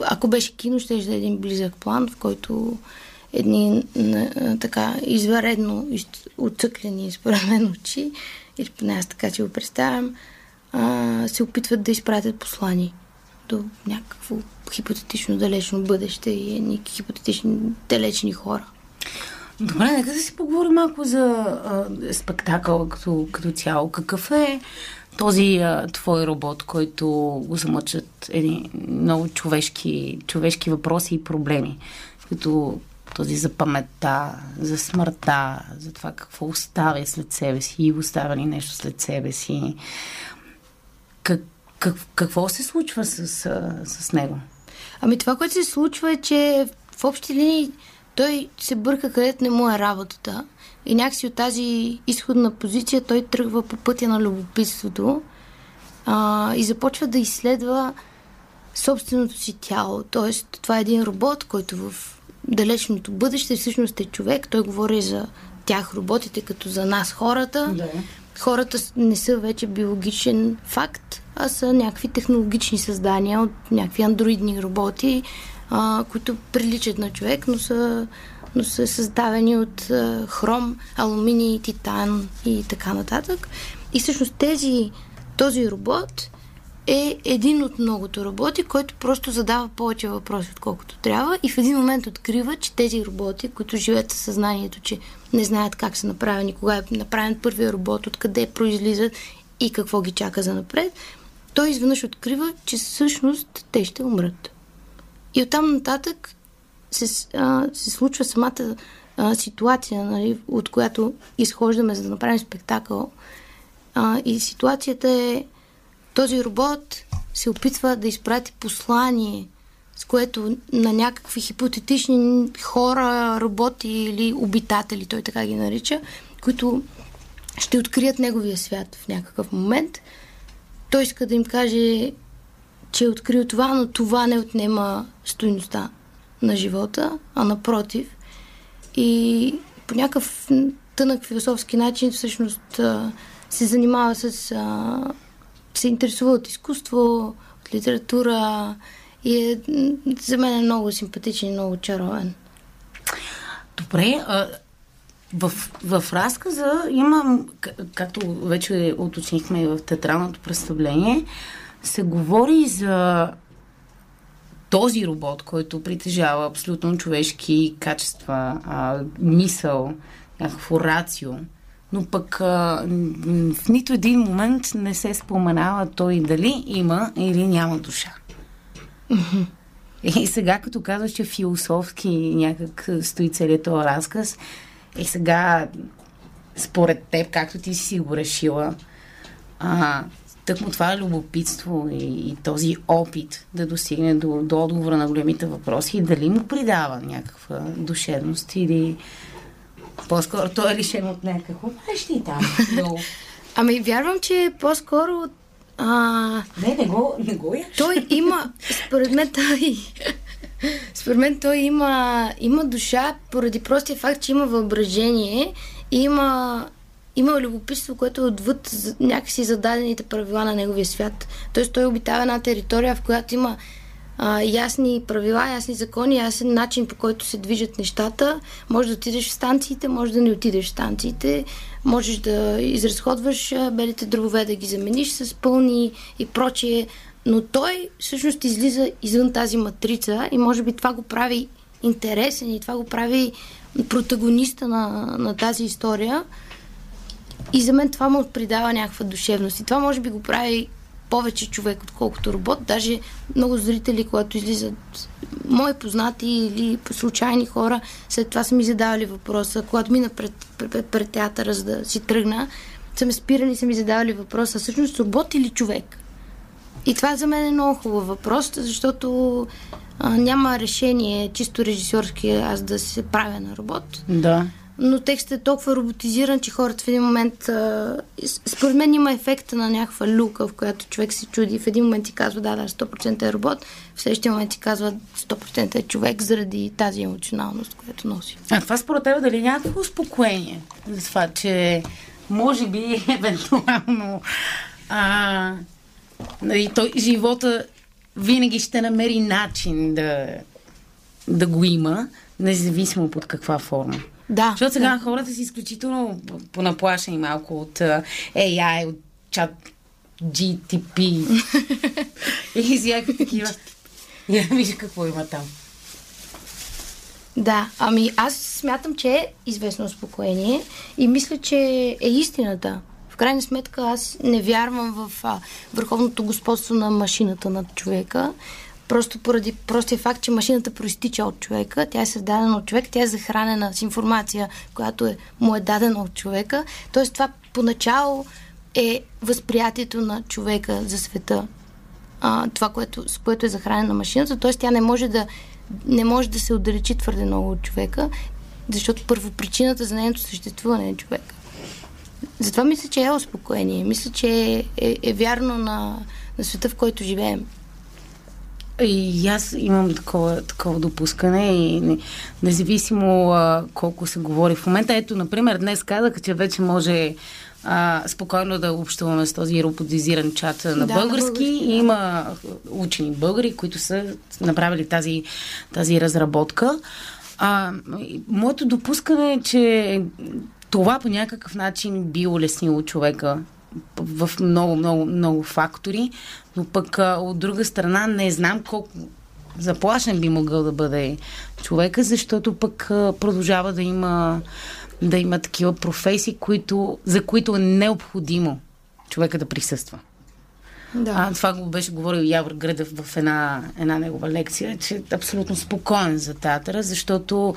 ако беше кино, ще е един близък план, в който едни така изваредно отцъклени според мен очи, или поне аз така си го представям, а, се опитват да изпратят послание. до някакво хипотетично далечно бъдеще и едни хипотетични далечни хора. Добре, нека да си поговорим малко за а, спектакъл като, като цяло. Какъв е този а, твой робот, който го замъчат едни много човешки, човешки въпроси и проблеми, като този за паметта, за смъртта, за това какво оставя след себе си и оставя ли нещо след себе си. Как, как, какво се случва с, с него? Ами това, което се случва е, че в общи линии той се бърка където не му е работата и някакси от тази изходна позиция той тръгва по пътя на любопитството а, и започва да изследва собственото си тяло. Тоест, това е един робот, който в далечното бъдеще всъщност е човек. Той говори за тях, роботите, като за нас, хората. Да. Хората не са вече биологичен факт, а са някакви технологични създания от някакви андроидни роботи, а, които приличат на човек, но са, но са създавани от а, хром, алуминий, титан и така нататък. И всъщност тези, този робот е един от многото роботи, който просто задава повече въпроси, отколкото трябва и в един момент открива, че тези роботи, които живеят със съзнанието, че не знаят как са направени, кога е направен първият робот, откъде произлизат и какво ги чака за напред, той изведнъж открива, че всъщност те ще умрат. И оттам нататък се, а, се случва самата а, ситуация, нали, от която изхождаме, за да направим спектакъл. А, и ситуацията е този робот се опитва да изпрати послание, с което на някакви хипотетични хора, роботи или обитатели, той така ги нарича, които ще открият неговия свят в някакъв момент. Той иска да им каже, че е открил това, но това не отнема стоеността на живота, а напротив. И по някакъв тънък философски начин всъщност се занимава с се интересува от изкуство, от литература и е, за мен е много симпатичен и много чаровен. Добре, в, в разказа има, както вече уточнихме в театралното представление, се говори за този робот, който притежава абсолютно човешки качества, мисъл, някакво рацио но пък а, в нито един момент не се споменава той дали има или няма душа. И сега, като казваш, че философски някак стои целият този разказ, и сега, според теб, както ти си го решила, а, тъкмо това е любопитство и, и този опит да достигне до, до отговора на големите въпроси дали му придава някаква душевност или по-скоро той е лишен от някакво нещи там. Но... Ами вярвам, че по-скоро а... Не, не го, не го яш. Той има, според мен той... Според мен той има, има душа поради простия факт, че има въображение и има, има любопитство, което е отвъд някакси зададените правила на неговия свят. Тоест той обитава една територия, в която има а, ясни правила, ясни закони, ясен начин по който се движат нещата. Може да отидеш в станциите, може да не отидеш в станциите, можеш да изразходваш белите дробове, да ги замениш с пълни и прочие. Но той всъщност излиза извън тази матрица и може би това го прави интересен и това го прави протагониста на, на тази история. И за мен това му придава някаква душевност. И това може би го прави повече човек, отколкото робот. Даже много зрители, когато излизат мои познати или случайни хора, след това са ми задавали въпроса, когато мина пред, пред, пред театъра, за да си тръгна, са ме спирали и са ми задавали въпроса, всъщност робот или човек? И това за мен е много хубав въпрос, защото а, няма решение чисто режисьорски аз да се правя на робот. Да но текстът е толкова роботизиран, че хората в един момент... А, според мен има ефекта на някаква люка, в която човек се чуди. В един момент ти казва, да, да, 100% е робот, в следващия момент ти казва, 100% е човек заради тази емоционалност, която носи. А това според теб дали някакво успокоение за това, че може би евентуално а, нали, той, живота винаги ще намери начин да, да го има, независимо под каква форма. Да. Защото сега да. хората са изключително понаплашени малко от AI, от чат GTP и всякакви такива. Я виж какво има там. Да, ами аз смятам, че е известно успокоение и мисля, че е истината. В крайна сметка аз не вярвам в а, върховното господство на машината над човека. Просто поради простия факт, че машината проистича от човека, тя е създадена от човек, тя е захранена с информация, която е, му е дадена от човека. Тоест това поначало е възприятието на човека за света. А, това, което, с което е захранена машината. Тоест тя не може да не може да се отдалечи твърде много от човека, защото първопричината за нейното съществуване е човека. Затова мисля, че е успокоение. Мисля, че е, е, е вярно на, на света, в който живеем. И аз имам такова, такова допускане и не, независимо а, колко се говори в момента. Ето, например, днес казах, че вече може а, спокойно да общуваме с този роботизиран чат на да, български. На български да. Има учени българи, които са направили тази, тази разработка. А, моето допускане е, че това по някакъв начин би улеснило човека в много, много, много фактори, но пък от друга страна не знам колко заплашен би могъл да бъде човека, защото пък продължава да има да има такива професии, които, за които е необходимо човека да присъства. Да. А, това го беше говорил Явор Градев в една, една негова лекция, че е абсолютно спокоен за театъра, защото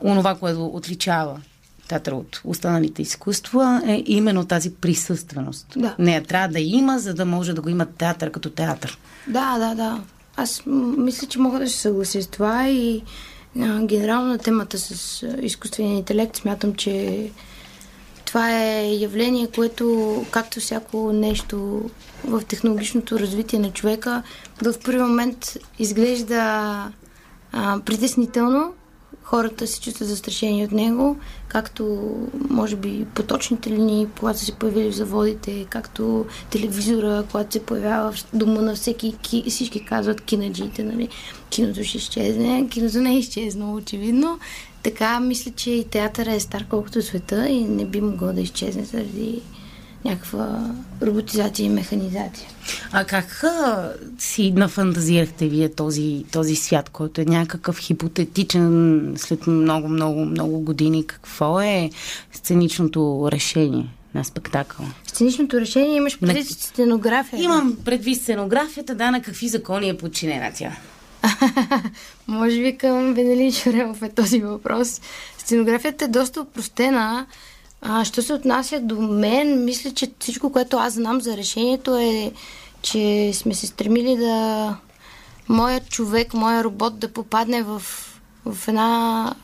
онова, което отличава театър от останалите изкуства е именно тази присъственост. Да. Не трябва да има, за да може да го има театър като театър. Да, да, да. Аз мисля, че мога да се съглася с това и генерално на темата с изкуствения интелект смятам, че това е явление, което, както всяко нещо в технологичното развитие на човека, в първи момент изглежда а, притеснително, хората се чувстват застрашени от него, както може би поточните линии, когато са се появили в заводите, както телевизора, когато се появява в дома на всеки, ки, всички казват кинаджиите, нали? киното ще изчезне, киното не е изчезнало, очевидно. Така мисля, че и театъра е стар колкото света и не би могло да изчезне заради някаква роботизация и механизация. А как а, си нафантазирахте вие този, този свят, който е някакъв хипотетичен след много, много, много години? Какво е сценичното решение? на спектакъл. Сценичното решение имаш предвид на... сценография. Имам предвид сценографията, да, на какви закони е подчинена тя. Може би към Венелин Шарелов е този въпрос. Сценографията е доста упростена. А, що се отнася до мен, мисля, че всичко, което аз знам за решението е, че сме се стремили да моят човек, моят робот да попадне в, в, една,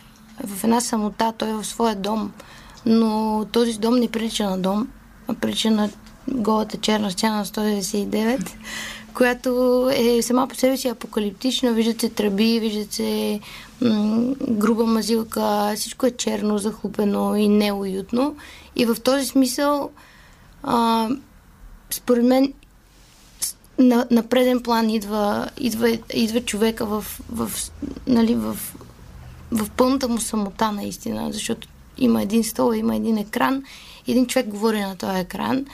в една самота, той е в своя дом. Но този дом не прилича на дом, а прилича на голата черна стена на 199 която е сама по себе си апокалиптична. Виждат се тръби, виждат се груба мазилка, всичко е черно, захлупено и неуютно. И в този смисъл, а, според мен, на, на преден план идва, идва, идва човека в, в, нали, в, в пълната му самота наистина, защото има един стол, има един екран, един човек говори на този екран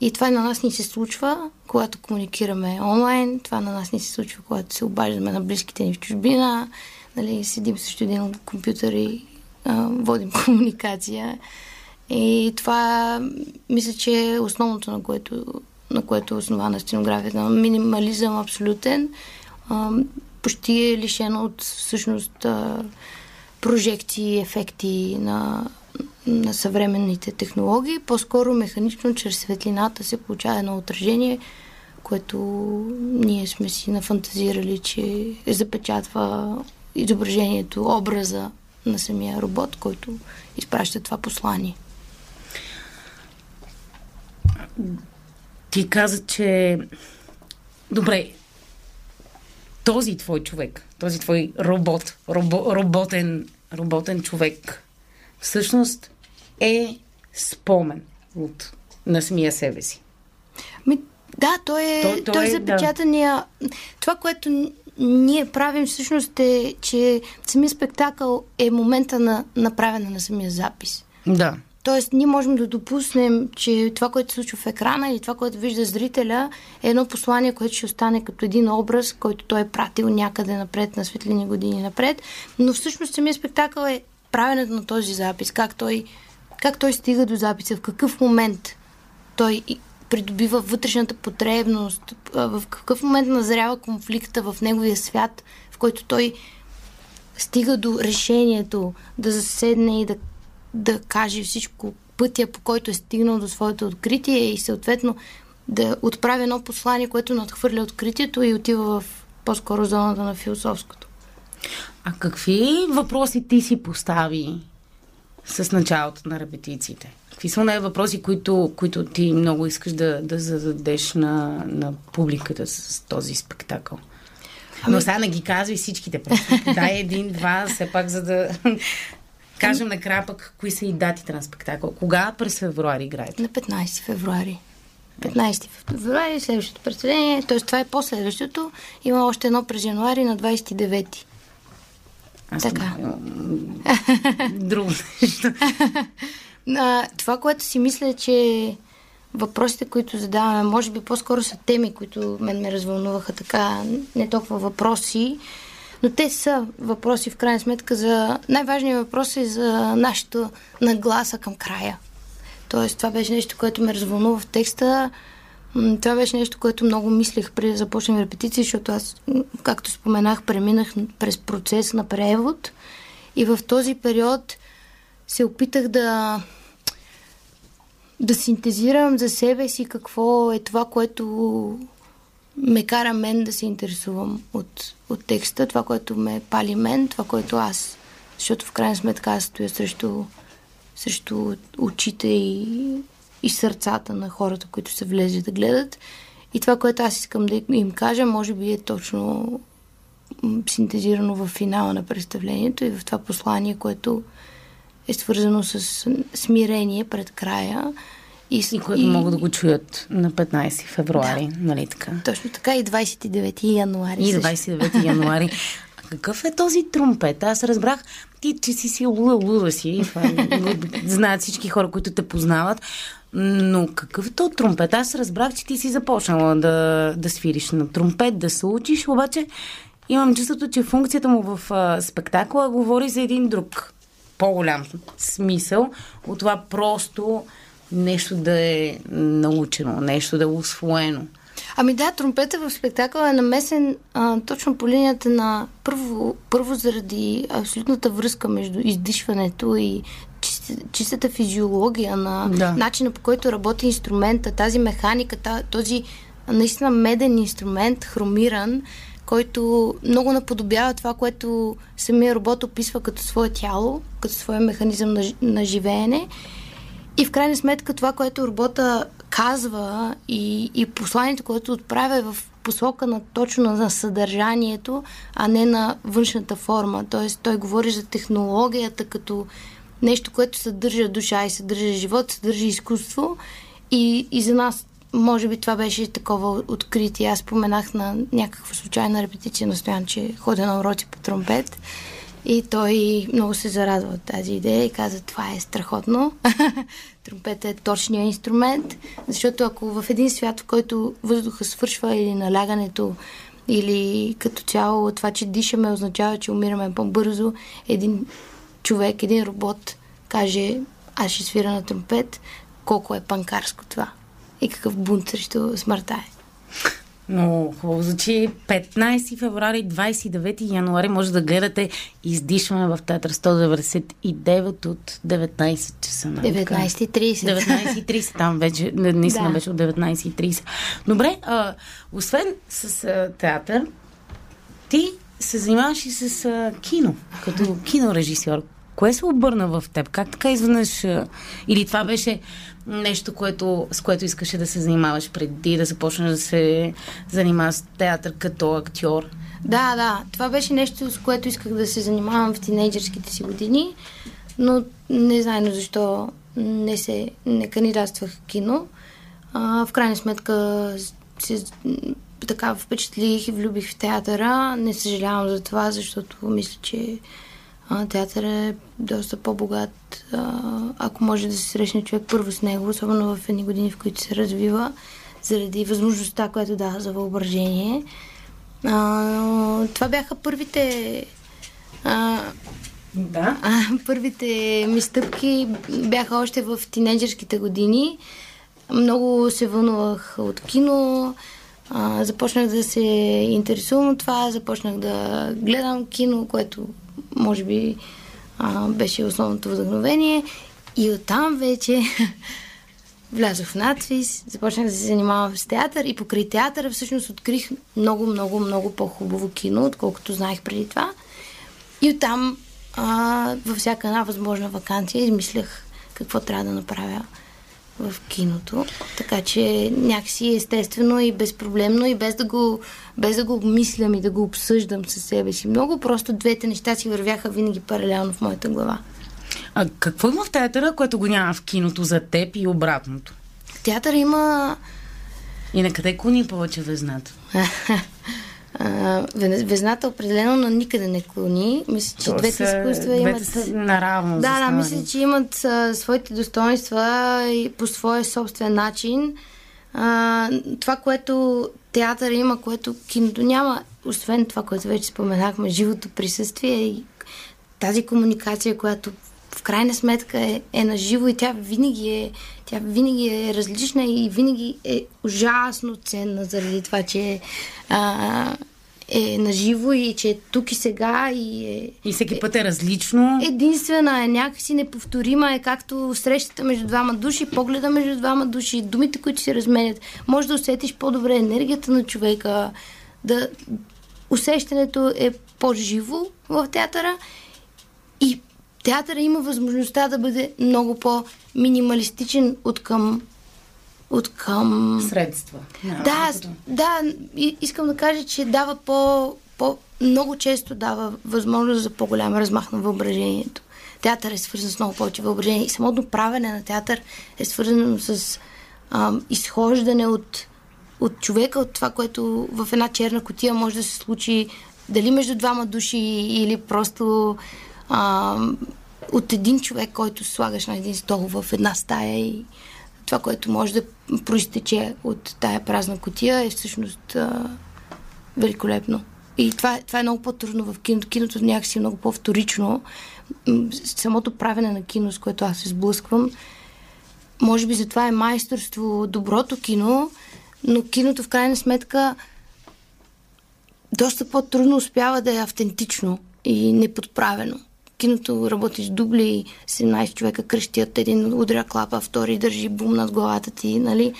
и това на нас ни се случва, когато комуникираме онлайн, това на нас ни се случва, когато се обаждаме на близките ни в чужбина, нали, седим също един компютър и а, водим комуникация. И това мисля, че е основното, на което, на което е основана стенографията. Минимализъм абсолютен. А, почти е лишено от всъщност а, прожекции, ефекти на на съвременните технологии. По-скоро механично, чрез светлината се получава едно отражение, което ние сме си нафантазирали, че запечатва изображението, образа на самия робот, който изпраща това послание. Ти каза, че добре, този твой човек, този твой робот, робо, роботен, роботен човек, всъщност е спомен от, на самия себе си. Ми, да, той е, той, той, той е запечатания. Да. Това, което ние правим всъщност е, че самия спектакъл е момента на направяне на самия запис. Да. Тоест, ние можем да допуснем, че това, което се случва в екрана или това, което вижда зрителя, е едно послание, което ще остане като един образ, който той е пратил някъде напред, на светлини години напред. Но всъщност самия спектакъл е правенето на този запис, как той, как той стига до записа, в какъв момент той придобива вътрешната потребност, в какъв момент назрява конфликта в неговия свят, в който той стига до решението да заседне и да да каже всичко пътя, по който е стигнал до своето откритие и съответно да отправи едно послание, което надхвърля откритието и отива в по-скоро зоната на философското. А какви въпроси ти си постави с началото на репетициите? Какви са не въпроси, които, които ти много искаш да, да зададеш на, на публиката с този спектакъл? Ами... Но сега не ги казвай всичките. Просто дай един-два, все пак, за да Кажем накрая пък, кои са и датите на спектакъл. Кога през февруари играете? На 15 февруари. 15 февруари, следващото представление, т.е. това е последващото. Има още едно през януари на 29. Аз така. Друго това, което си мисля, е, че въпросите, които задаваме, може би по-скоро са теми, които мен ме развълнуваха така, не толкова въпроси, но те са въпроси в крайна сметка за... Най-важният въпрос е за нашата нагласа към края. Тоест, това беше нещо, което ме развълнува в текста. Това беше нещо, което много мислех преди да започнем репетиции, защото аз, както споменах, преминах през процес на превод и в този период се опитах да да синтезирам за себе си какво е това, което ме кара мен да се интересувам от, от текста, това, което ме пали мен, това, което аз. Защото в крайна сметка аз стоя срещу, срещу очите и, и сърцата на хората, които са влезли да гледат. И това, което аз искам да им кажа, може би е точно синтезирано в финала на представлението и в това послание, което е свързано с смирение пред края и, и които и... могат да го чуят на 15 февруари, да, нали така? Точно така и 29 януари. И 29 януари. А какъв е този тромпет? Аз разбрах, ти, че си си луда, луда си. Това, знаят всички хора, които те познават. Но какъв е то тромпет? Аз разбрах, че ти си започнала да, да свириш на тромпет, да се учиш, обаче имам чувството, че функцията му в а, спектакла говори за един друг по-голям смисъл от това просто нещо да е научено, нещо да е усвоено. Ами да, тромпета в спектакъла е намесен а, точно по линията на първо, първо заради абсолютната връзка между издишването и чистата физиология на да. начина по който работи инструмента, тази механика, този наистина меден инструмент, хромиран, който много наподобява това, което самия робот описва като свое тяло, като своя механизъм на, на живеене. И в крайна сметка това, което робота казва и, и посланието, което отправя е в посока на точно на съдържанието, а не на външната форма. Тоест той говори за технологията като нещо, което съдържа душа и съдържа живот, съдържа изкуство. И, и за нас, може би, това беше такова откритие. Аз споменах на някаква случайна репетиция на Стоян, че ходя на уроци по тромпет. И той много се зарадва от тази идея и каза, това е страхотно. Тромпета е точният инструмент, защото ако в един свят, в който въздуха свършва или налягането, или като цяло това, че дишаме, означава, че умираме по-бързо, един човек, един робот каже, аз ще свира на тромпет, колко е панкарско това и какъв бунт срещу смъртта е. Но хубаво звучи. 15 феврари, 29 януари може да гледате Издишване в Театър 199 от 19 часа. 19.30. Нали 19.30. Там вече, наистина да. беше от 19.30. Добре, а, освен с а, театър, ти се занимаваш и с а, кино, като кинорежисьор. Кое се обърна в теб? Как така изведнъж... Или това беше нещо, което, с което искаше да се занимаваш преди да започнеш да се занимаваш с театър като актьор? Да, да. Това беше нещо, с което исках да се занимавам в тинейджерските си години, но не знайно защо не се не кандидатствах кино. А, в крайна сметка се така впечатлих и влюбих в театъра. Не съжалявам за това, защото мисля, че А, театър е доста по-богат, а, ако може да се срещне човек първо с него, особено в едни години, в които се развива, заради възможността, която дава за въображение. А, това бяха първите а, Да. а, първите ми стъпки бяха още в тинейджерските години. Много се вълнувах от кино. А, започнах да се интересувам от това, започнах да гледам кино, което може би а, беше основното вдъхновение. И оттам вече влязох в надвис, започнах да се занимавам с театър и покрай театъра всъщност открих много, много, много по-хубаво кино, отколкото знаех преди това. И оттам а, във всяка една възможна вакансия измислях какво трябва да направя в киното. Така че някакси естествено и безпроблемно и без да го, без да го обмислям и да го обсъждам със себе си много, просто двете неща си вървяха винаги паралелно в моята глава. А какво има в театъра, което го няма в киното за теб и обратното? Театър има И на къде клони повече везната? а, везната определено на никъде не клони. Мисля, че То двете изкуства двете имат... са наравно Да, да, мисля, че имат а, своите достоинства и по своя собствен начин. А, това, което театър има, което киното няма, освен това, което вече споменахме, живото присъствие и тази комуникация, която в крайна сметка е, е на живо и тя винаги е, тя винаги е различна и винаги е ужасно ценна заради това, че а, е на живо и че е тук и сега и е, И всеки път е различно. единствена е, някакси неповторима е, както срещата между двама души, погледа между двама души, думите, които се разменят. Може да усетиш по-добре енергията на човека, да усещането е по-живо в театъра и театъра има възможността да бъде много по-минималистичен от към от към Средства. да, да, искам да кажа, че дава по, по много често дава възможност за по-голям размах на въображението. Театър е свързан с много повече въображение и самото правене на театър е свързано с ам, изхождане от, от човека, от това, което в една черна котия може да се случи дали между двама души или просто ам, от един човек, който слагаш на един стол в една стая и това, което може да проистече от тая празна котия е всъщност а, великолепно. И това, това е много по-трудно в киното. Киното някакси е много по-вторично. Самото правене на кино, с което аз се сблъсквам, може би затова е майсторство доброто кино, но киното в крайна сметка доста по-трудно успява да е автентично и неподправено. Киното работи с дубли, 17 човека крещят, един удря клапа, втори държи бум над главата ти, нали?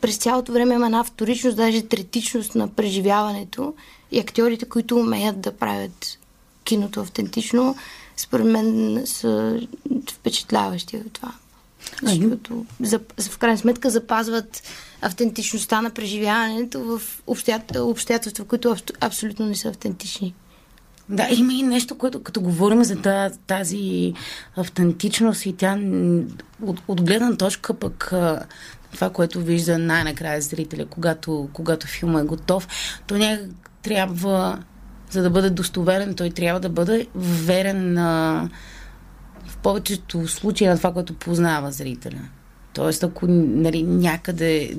През цялото време има една вторичност, даже третичност на преживяването и актьорите, които умеят да правят киното автентично, според мен са впечатляващи от това. Защото за, за- в крайна сметка запазват автентичността на преживяването в обстоят- обстоятелства, които абс- абсолютно не са автентични. Да, има и нещо, което като говорим за та- тази автентичност и тя от, от гледна точка пък това, което вижда най-накрая зрителя, когато, когато филма е готов, то някак трябва, за да бъде достоверен, той трябва да бъде верен на в повечето случаи на това, което познава зрителя. Тоест, ако нали, някъде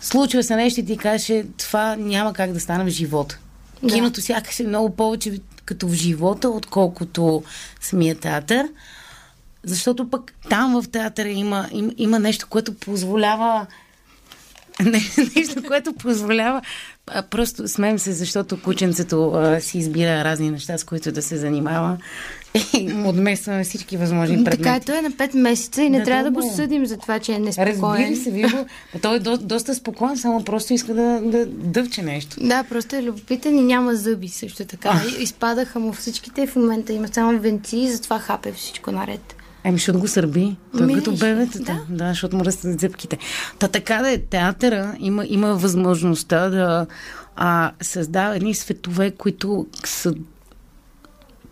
случва се нещо и ти каже, това няма как да стане в живота. Да. Киното сякаш е много повече като в живота, отколкото самия театър. Защото пък там в театъра има, има, има нещо, което позволява не, нещо, което позволява. Просто смеем се, защото кученцето а, си избира разни неща, с които да се занимава. И му отместваме всички възможни предмети. Така е, той е на 5 месеца и не Да, трябва да го съдим за това, че е неспокоен. Разбира се. Ма Той е до, доста спокоен, само просто иска да, да дъвче нещо. Да, просто е любопитен и няма зъби също така. Изпадаха му всичките и в момента има само венци и затова хапе всичко наред. Еми, защото го сърби. Той е Ми, като бебетата. да. Да. да, защото му растат зъбките. Та така да е, театъра има, има възможността да а, създава едни светове, които са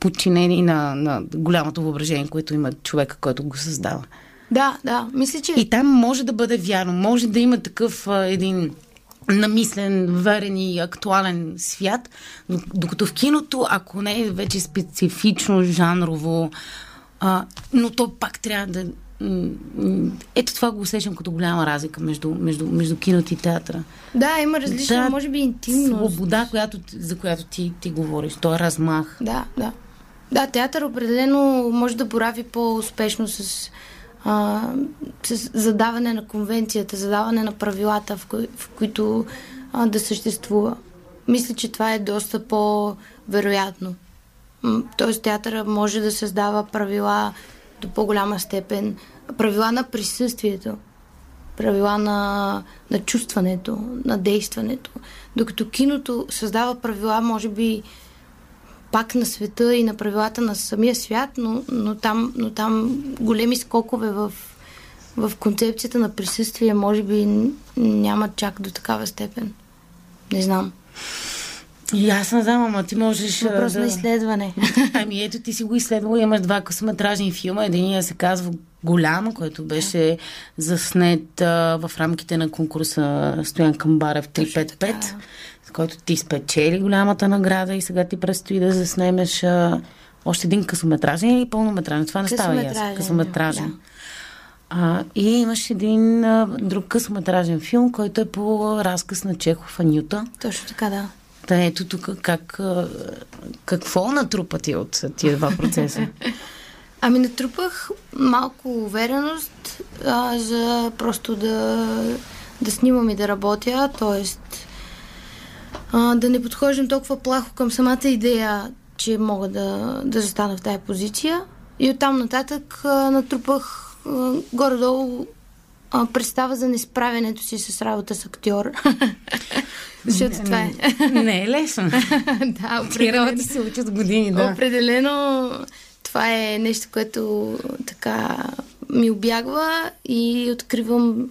подчинени на, на голямото въображение, което има човека, който го създава. Да, да, мисля, че... И там може да бъде вярно, може да има такъв а, един намислен, верен и актуален свят, докато в киното, ако не е вече специфично, жанрово, а, но то пак трябва да ето това го усещам като голяма разлика между, между, между киното и театъра. Да, има различна, да, може би интимност. Свобода, която, за която ти, ти говориш. То е размах. Да, да. Да, театър определено може да борави по-успешно с, а, с задаване на конвенцията, задаване на правилата, в, кои, в които а, да съществува. Мисля, че това е доста по-вероятно. Тоест театъра може да създава правила до по-голяма степен, правила на присъствието, правила на, на чувстването, на действането. Докато киното създава правила, може би, пак на света и на правилата на самия свят, но, но, там, но там големи скокове в, в концепцията на присъствие, може би, няма чак до такава степен. Не знам. И аз не знам, ама ти можеш... Въпрос да... на изследване. Ами ето, ти си го изследвал. Имаш два късометражни филма. Единия се казва Голям, който беше заснет а, в рамките на конкурса Стоян Камбарев 355, с който ти спечели голямата награда и сега ти предстои да заснемеш а, още един късометражен или пълнометражен. Това не става ясно. Късометражен. Да. А, и имаш един а, друг късометражен филм, който е по разказ на Чехов Анюта. Точно така, да. Та ето тук как, какво натрупа ти от тия два процеса? Ами натрупах малко увереност а, за просто да, да снимам и да работя, т.е. да не подхождам толкова плахо към самата идея, че мога да, да застана в тази позиция. И оттам нататък а, натрупах а, горе-долу а, представа за несправянето си с работа с актьор. Защото това е. Не е лесно. да, определено. Ти се учат години, да. Определено това е нещо, което така ми обягва и откривам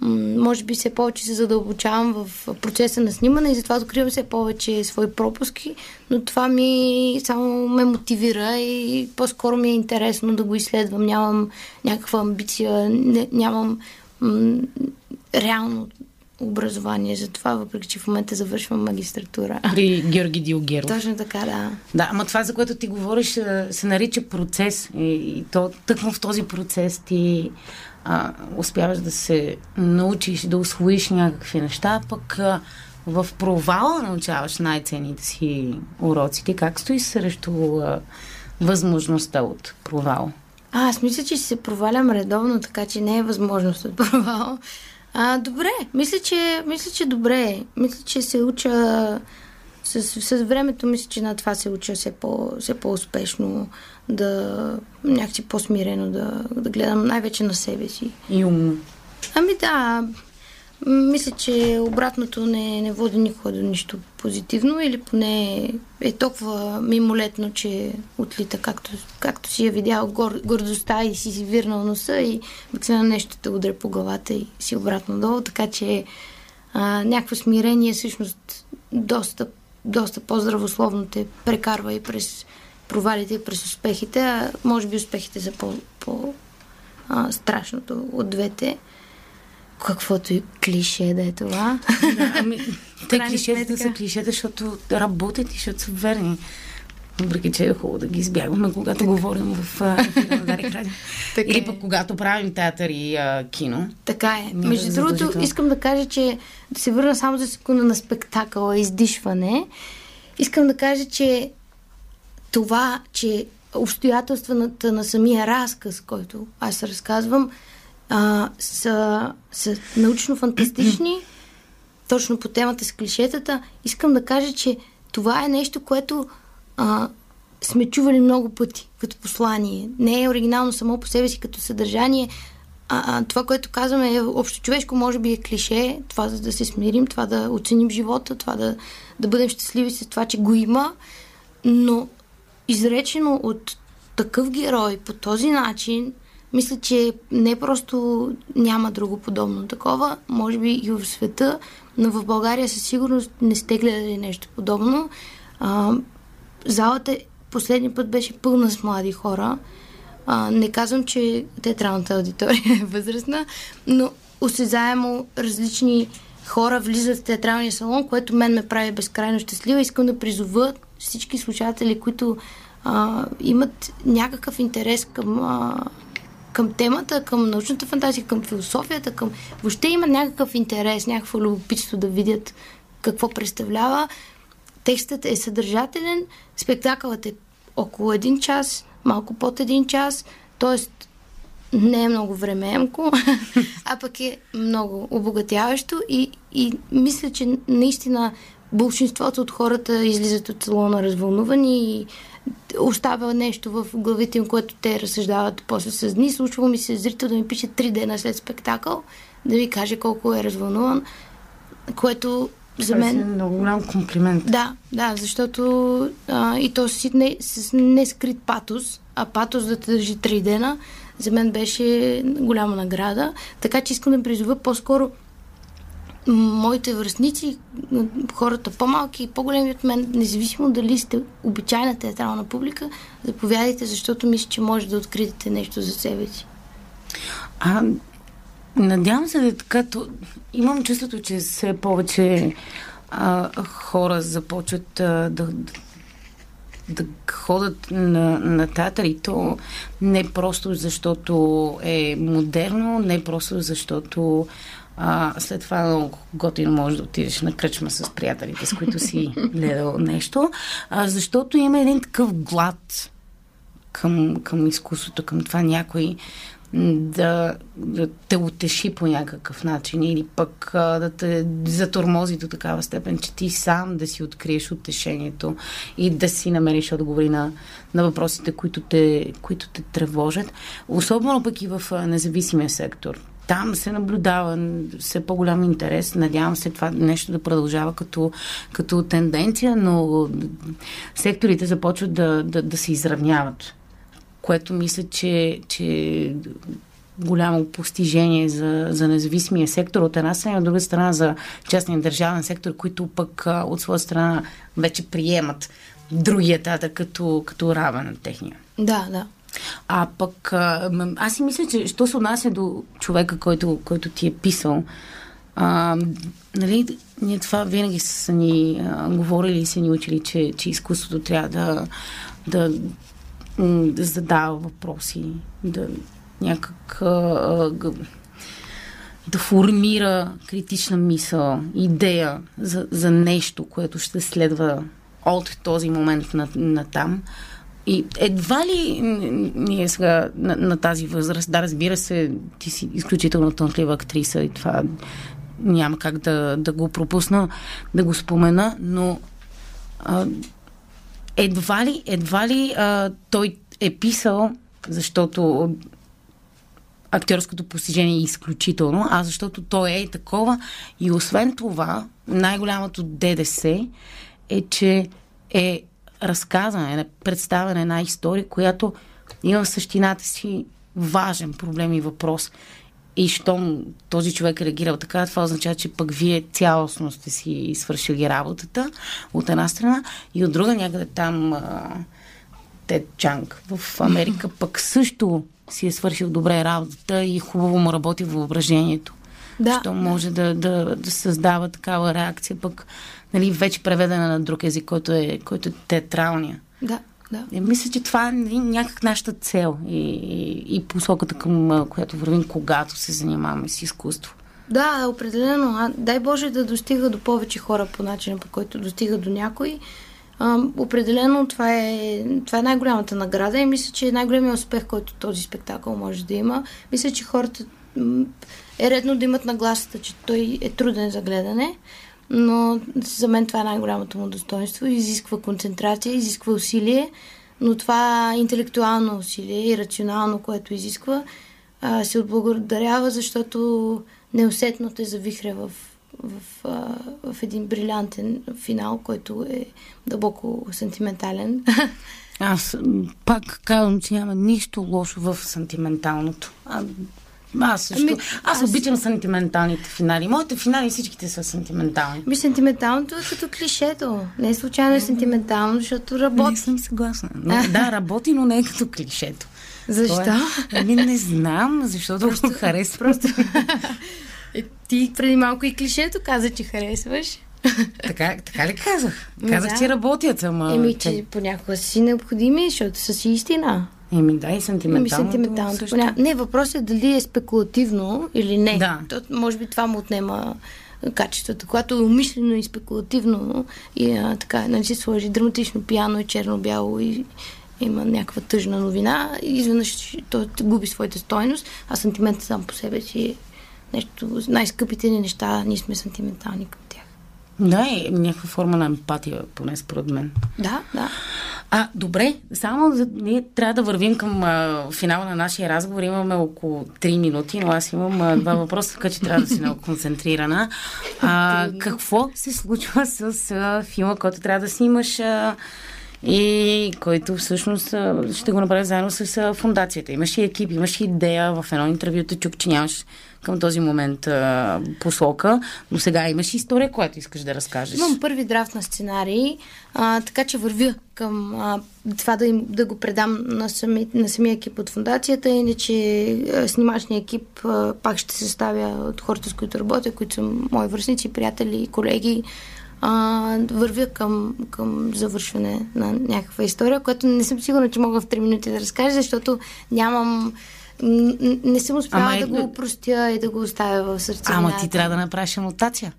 може би все повече се задълбочавам в процеса на снимане и затова откривам все повече свои пропуски, но това ми само ме мотивира и по-скоро ми е интересно да го изследвам. Нямам някаква амбиция, не, нямам м- реално образование за това, въпреки че в момента завършвам магистратура. При Георги Диогеров. Точно така, да. Да, ама това, за което ти говориш, се нарича процес. И, и то тъкмо в този процес ти а, успяваш да се научиш, да освоиш някакви неща, пък в провала научаваш най-ценните си уроци. Как стоиш срещу а, възможността от провал? А, аз мисля, че се провалям редовно, така че не е възможност от провал. А, добре, мисля, че, мисля, че добре. Мисля, че се уча с, с времето, мисля, че на това се уча все, по, все по-успешно, да някакси по-смирено да, да гледам най-вече на себе си. И умно. Ами да, мисля, че обратното не, не води никога до нищо позитивно или поне е толкова мимолетно, че отлита, както, както си я видял гор, гордостта и си си вирнал носа и на нещо те удря по главата и си обратно долу, така че а, някакво смирение всъщност доста, доста по-здравословно те прекарва и през провалите през успехите, а може би успехите са по, по а, страшното от двете каквото и клише да е това. Да, ами, те клишетата са клишета, защото работят и защото са верни. Въпреки, че е хубаво да ги избягваме, когато говорим в Дарик Радио. Или пък когато правим театър и а, кино. Така е. Между другото, искам да кажа, че да се върна само за секунда на спектакъла Издишване. Искам да кажа, че това, че обстоятелствата на самия разказ, който аз разказвам, а, са, са научно-фантастични, точно по темата с клишетата. Искам да кажа, че това е нещо, което а, сме чували много пъти като послание. Не е оригинално само по себе си като съдържание. А, а това, което казваме е общо човешко, може би е клише, това за да се смирим, това да оценим живота, това да, да бъдем щастливи с това, че го има, но изречено от такъв герой по този начин, мисля, че не просто няма друго подобно такова, може би и в света, но в България със сигурност не сте гледали нещо подобно. А, залата последния път беше пълна с млади хора. А, не казвам, че театралната аудитория е възрастна, но осезаемо различни хора влизат в театралния салон, което мен ме прави безкрайно щастлива. Искам да призова всички слушатели, които а, имат някакъв интерес към, а, към темата, към научната фантазия, към философията, към... Въобще има някакъв интерес, някакво любопитство да видят какво представлява. Текстът е съдържателен, спектакълът е около един час, малко под един час, т.е. не е много времеемко, а пък е много обогатяващо и, и мисля, че наистина большинството от хората излизат от салона развълнувани и остава нещо в главите им, което те разсъждават после с дни. Случва ми се зрител да ми пише три дена след спектакъл, да ви каже колко е развълнуван, което за мен... е много голям комплимент. Да, да, защото а, и то си не, с нескрит патос, а патос да те държи три дена, за мен беше голяма награда. Така че искам да призова по-скоро моите връзници, хората по-малки и по-големи от мен, независимо дали сте обичайна театрална публика, заповядайте, защото мисля, че може да откриете нещо за себе си. А, надявам се да е така. То... Имам чувството, че все повече а, хора започват а, да, да ходят на, на театър и то не просто защото е модерно, не просто защото а, след това много готино може да отидеш на кръчма с приятелите, с които си гледал нещо, а, защото има един такъв глад към, към изкуството, към това някой да, да те утеши по някакъв начин или пък а, да те затормози до такава степен, че ти сам да си откриеш утешението и да си намериш отговори на, на въпросите, които те, които те тревожат. Особено пък и в а, независимия сектор. Там се наблюдава все по-голям интерес. Надявам се това нещо да продължава като, като тенденция, но секторите започват да, да, да се изравняват което мисля, че, че голямо постижение за, за независимия сектор от една страна от друга страна за частния държавен сектор, които пък от своя страна вече приемат другия театър като, като равен на техния. Да, да. А пък аз си мисля, че що се отнася до човека, който, който ти е писал, а, нали, ние това винаги са ни а, говорили и са ни учили, че, че изкуството трябва да, да да задава въпроси, да някак да формира критична мисъл, идея за, за нещо, което ще следва от този момент на, на там. И едва ли ние сега на, на тази възраст, да, разбира се, ти си изключително тънтлива актриса и това няма как да, да го пропусна, да го спомена, но а, едва ли, едва ли а, той е писал, защото актьорското постижение е изключително, а защото той е такова. И освен това, най-голямото ДДС е, че е разказана, е представена една история, която има в същината си важен проблем и въпрос. И щом този човек е реагирал така, това означава, че пък вие цялостно сте си свършили работата от една страна и от друга някъде там Тед Чанг в Америка пък също си е свършил добре работата и хубаво му работи въображението. Да. Що може да, да, да създава такава реакция, пък нали, вече преведена на друг език, който е, който е театралния. Да. Да. И мисля, че това е някак нашата цел и, и, и посоката, към която вървим, когато се занимаваме с изкуство. Да, определено. А, дай Боже да достига до повече хора по начина, по който достига до някой. А, определено това е, това е най-голямата награда и мисля, че е най-големият успех, който този спектакъл може да има. Мисля, че хората е редно да имат нагласата, че той е труден за гледане, но за мен това е най-голямото му достоинство. Изисква концентрация, изисква усилие, но това интелектуално усилие и рационално, което изисква, се отблагодарява, защото неусетно те завихря в, в, в, в един брилянтен финал, който е дълбоко сантиментален. Аз пак казвам, че няма нищо лошо в сантименталното. А, аз също. Ами, аз, аз обичам сантименталните финали. Моите финали всичките са сантиментални. Ми сантименталното е като клишето. Не е случайно е сантиментално, защото работи. Не съм съгласна. Но, да, работи, но не е като клишето. Защо? Е, ами не знам, защото просто, го. Просто. Е, ти преди малко и клишето каза, че харесваш. Така, така ли казах? Казах, да. че работят, ама... Еми, че понякога си необходими, защото са си истина. Еми, да, и Еми, сентименталното. сентименталното. също. Не, въпросът е дали е спекулативно или не. Да. То, може би това му отнема качеството. Когато е умишлено и спекулативно и а, така, нали сложи драматично пиано и черно-бяло и има някаква тъжна новина, изведнъж то губи своята стойност, а сантиментът сам по себе си е нещо, най-скъпите ни неща, ние сме сантиментални към. Да, е някаква форма на емпатия, поне според мен. Да, да. А, добре, само за, ние трябва да вървим към а, финала на нашия разговор. Имаме около 3 минути, но аз имам а, два въпроса, така че трябва да си много концентрирана. А, какво се случва с а, филма, който трябва да снимаш а, и който всъщност ще го направя заедно с фундацията? Имаш ли екип, имаш ли идея? В едно интервю те чук, че нямаш към този момент а, посока, но сега имаш история, която искаш да разкажеш. Имам първи драфт на сценарий, а, така че вървя към а, това да, им, да го предам на, сами, на самия екип от фундацията, иначе а, снимачният екип а, пак ще се съставя от хората, с които работя, които са мои връзници, приятели, колеги. А, вървя към, към завършване на някаква история, която не съм сигурна, че мога в 3 минути да разкажа, защото нямам не съм успяла Ама е- да го упростя и да го оставя в сърцевината. Ама ти трябва да направиш анотация.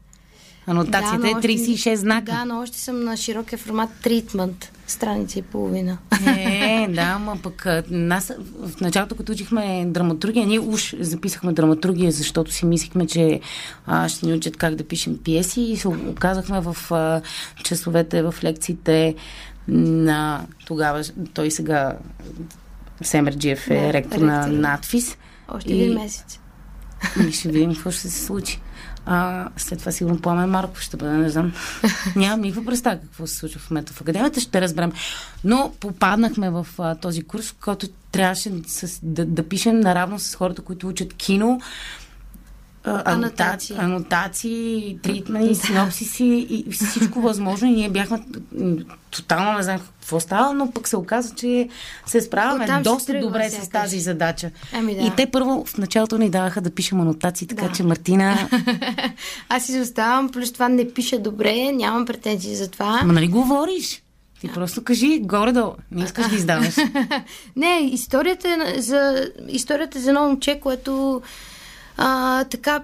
Анотацията но е още- 36 знака. Да, но още съм на широкия формат тритмент. Страница и половина. Е, да, ама пък нас в началото, като учихме драматургия, ние уж записахме драматургия, защото си мислихме, че а, ще ни учат как да пишем пиеси и се оказахме в а, часовете, в лекциите на тогава, той сега Семерджиев е Да, ректор на ректор. надфис. Още И- един месец. И ще видим какво ще се случи. А, след това сигурно Пламен Марков ще бъде, не знам. Нямам никаква представа какво се случва в момента в академията, ще разберем. Но попаднахме в а, този курс, в който трябваше с, да, да пишем наравно с хората, които учат кино, Анотации. анотации, тритмени, синопсиси и всичко възможно. И ние бяхме тотално не знам какво става, но пък се оказа, че се справяме Оттам доста добре с сякаш. тази задача. Ами да. И те първо в началото ни даваха да пишем анотации, така Да. че Мартина... Аз изоставам, плюс това не пиша добре, нямам претенции за това. Ама нали говориш? Ти просто кажи горе-долу. Не искаш да издаваш. Не, историята е за, историята е за едно момче, което а, така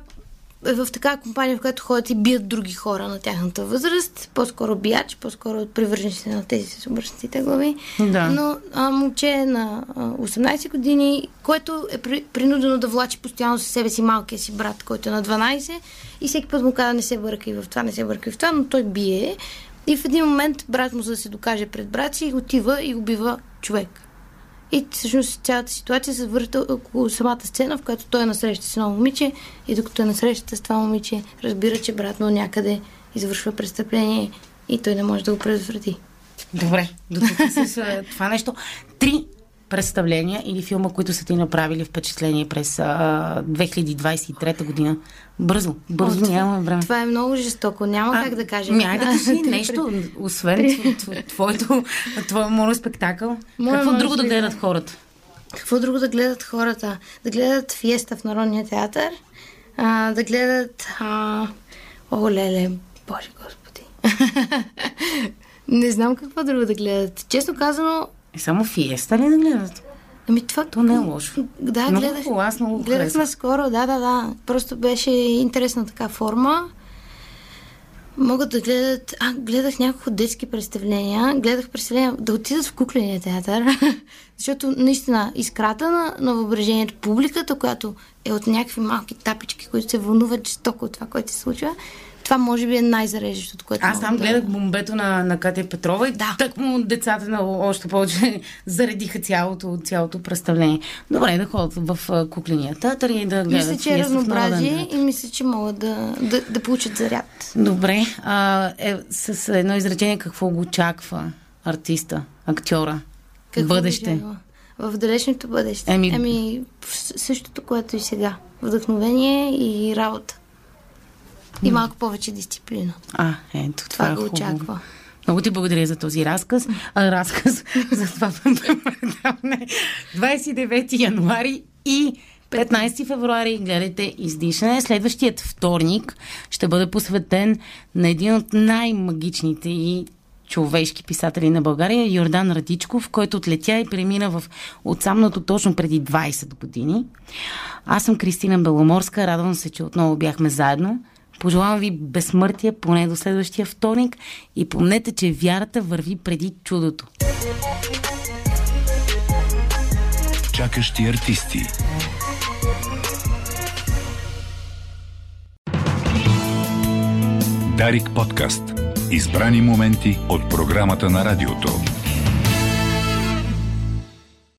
е в такава компания, в която ходят и бият други хора на тяхната възраст. По-скоро бияч, по-скоро привърженици на тези с обръщите глави. Да. Но а, момче е на а, 18 години, което е при, принудено да влачи постоянно със себе си малкия си брат, който е на 12. И всеки път му казва, не се бъркай в това, не се бъркай в това, но той бие. И в един момент брат му, за да се докаже пред брат си, отива и убива човек. И всъщност цялата ситуация се върта около самата сцена, в която той е насреща с едно момиче и докато е насреща с това момиче, разбира, че брат му някъде извършва престъпление и той не може да го предотврати. Добре, до тук с това нещо. Три представления или филма, които са ти направили впечатление през а, 2023 година. Бързо, бързо, О, нямаме време. Това е много жестоко. Няма как да кажа. Ами, айде да кажи нещо, освен тво- тво- твоето, твоя моноспектакъл. Моя Какво друго да гледат хората? Какво друго да гледат хората? Да гледат фиеста в Народния театър, а, да гледат... А... О, леле, Боже Господи. не знам какво друго да гледат. Честно казано, Е, само фиеста ли да гледат? ами това... То не е лошо. Да, Много гледах. хубаво, аз много го Гледах харесвам. наскоро, да, да, да. Просто беше интересна така форма. Могат да гледат... А, гледах няколко детски представления. Гледах представления да отидат в кукления театър. Защото наистина изкрата на, на въображението публиката, която е от някакви малки тапички, които се вълнуват жестоко от това, което се случва. Това може би е най-зареждащото, което Аз там да- гледах бомбето на, на Катя Петрова и Да. так му децата на още повече заредиха цялото, цялото представление. Добре, да ходят в кукления театър и да гледат Мисля, че е разнообразие и мисля, че могат да, да, да получат заряд. Добре, а, е, с едно изречение какво го очаква артиста, актьора? Какво бъдеще. В далечното бъдеще. Еми- Еми, същото, което и сега. Вдъхновение и работа. И малко повече дисциплина. А, ето, това, Това е го хубаво. очаква. Много ти благодаря за този разказ. А, разказ за това предаване. 29 януари и 15 февруари гледайте издишане. Следващият вторник ще бъде посветен на един от най-магичните и човешки писатели на България, Йордан Радичков, който отлетя и премина в отсамното точно преди 20 години. Аз съм Кристина Беломорска, радвам се, че отново бяхме заедно. Пожелавам ви безсмъртие поне до следващия вторник и помнете, че вярата върви преди чудото. Чакащи артисти. Дарик подкаст. Избрани моменти от програмата на радиото.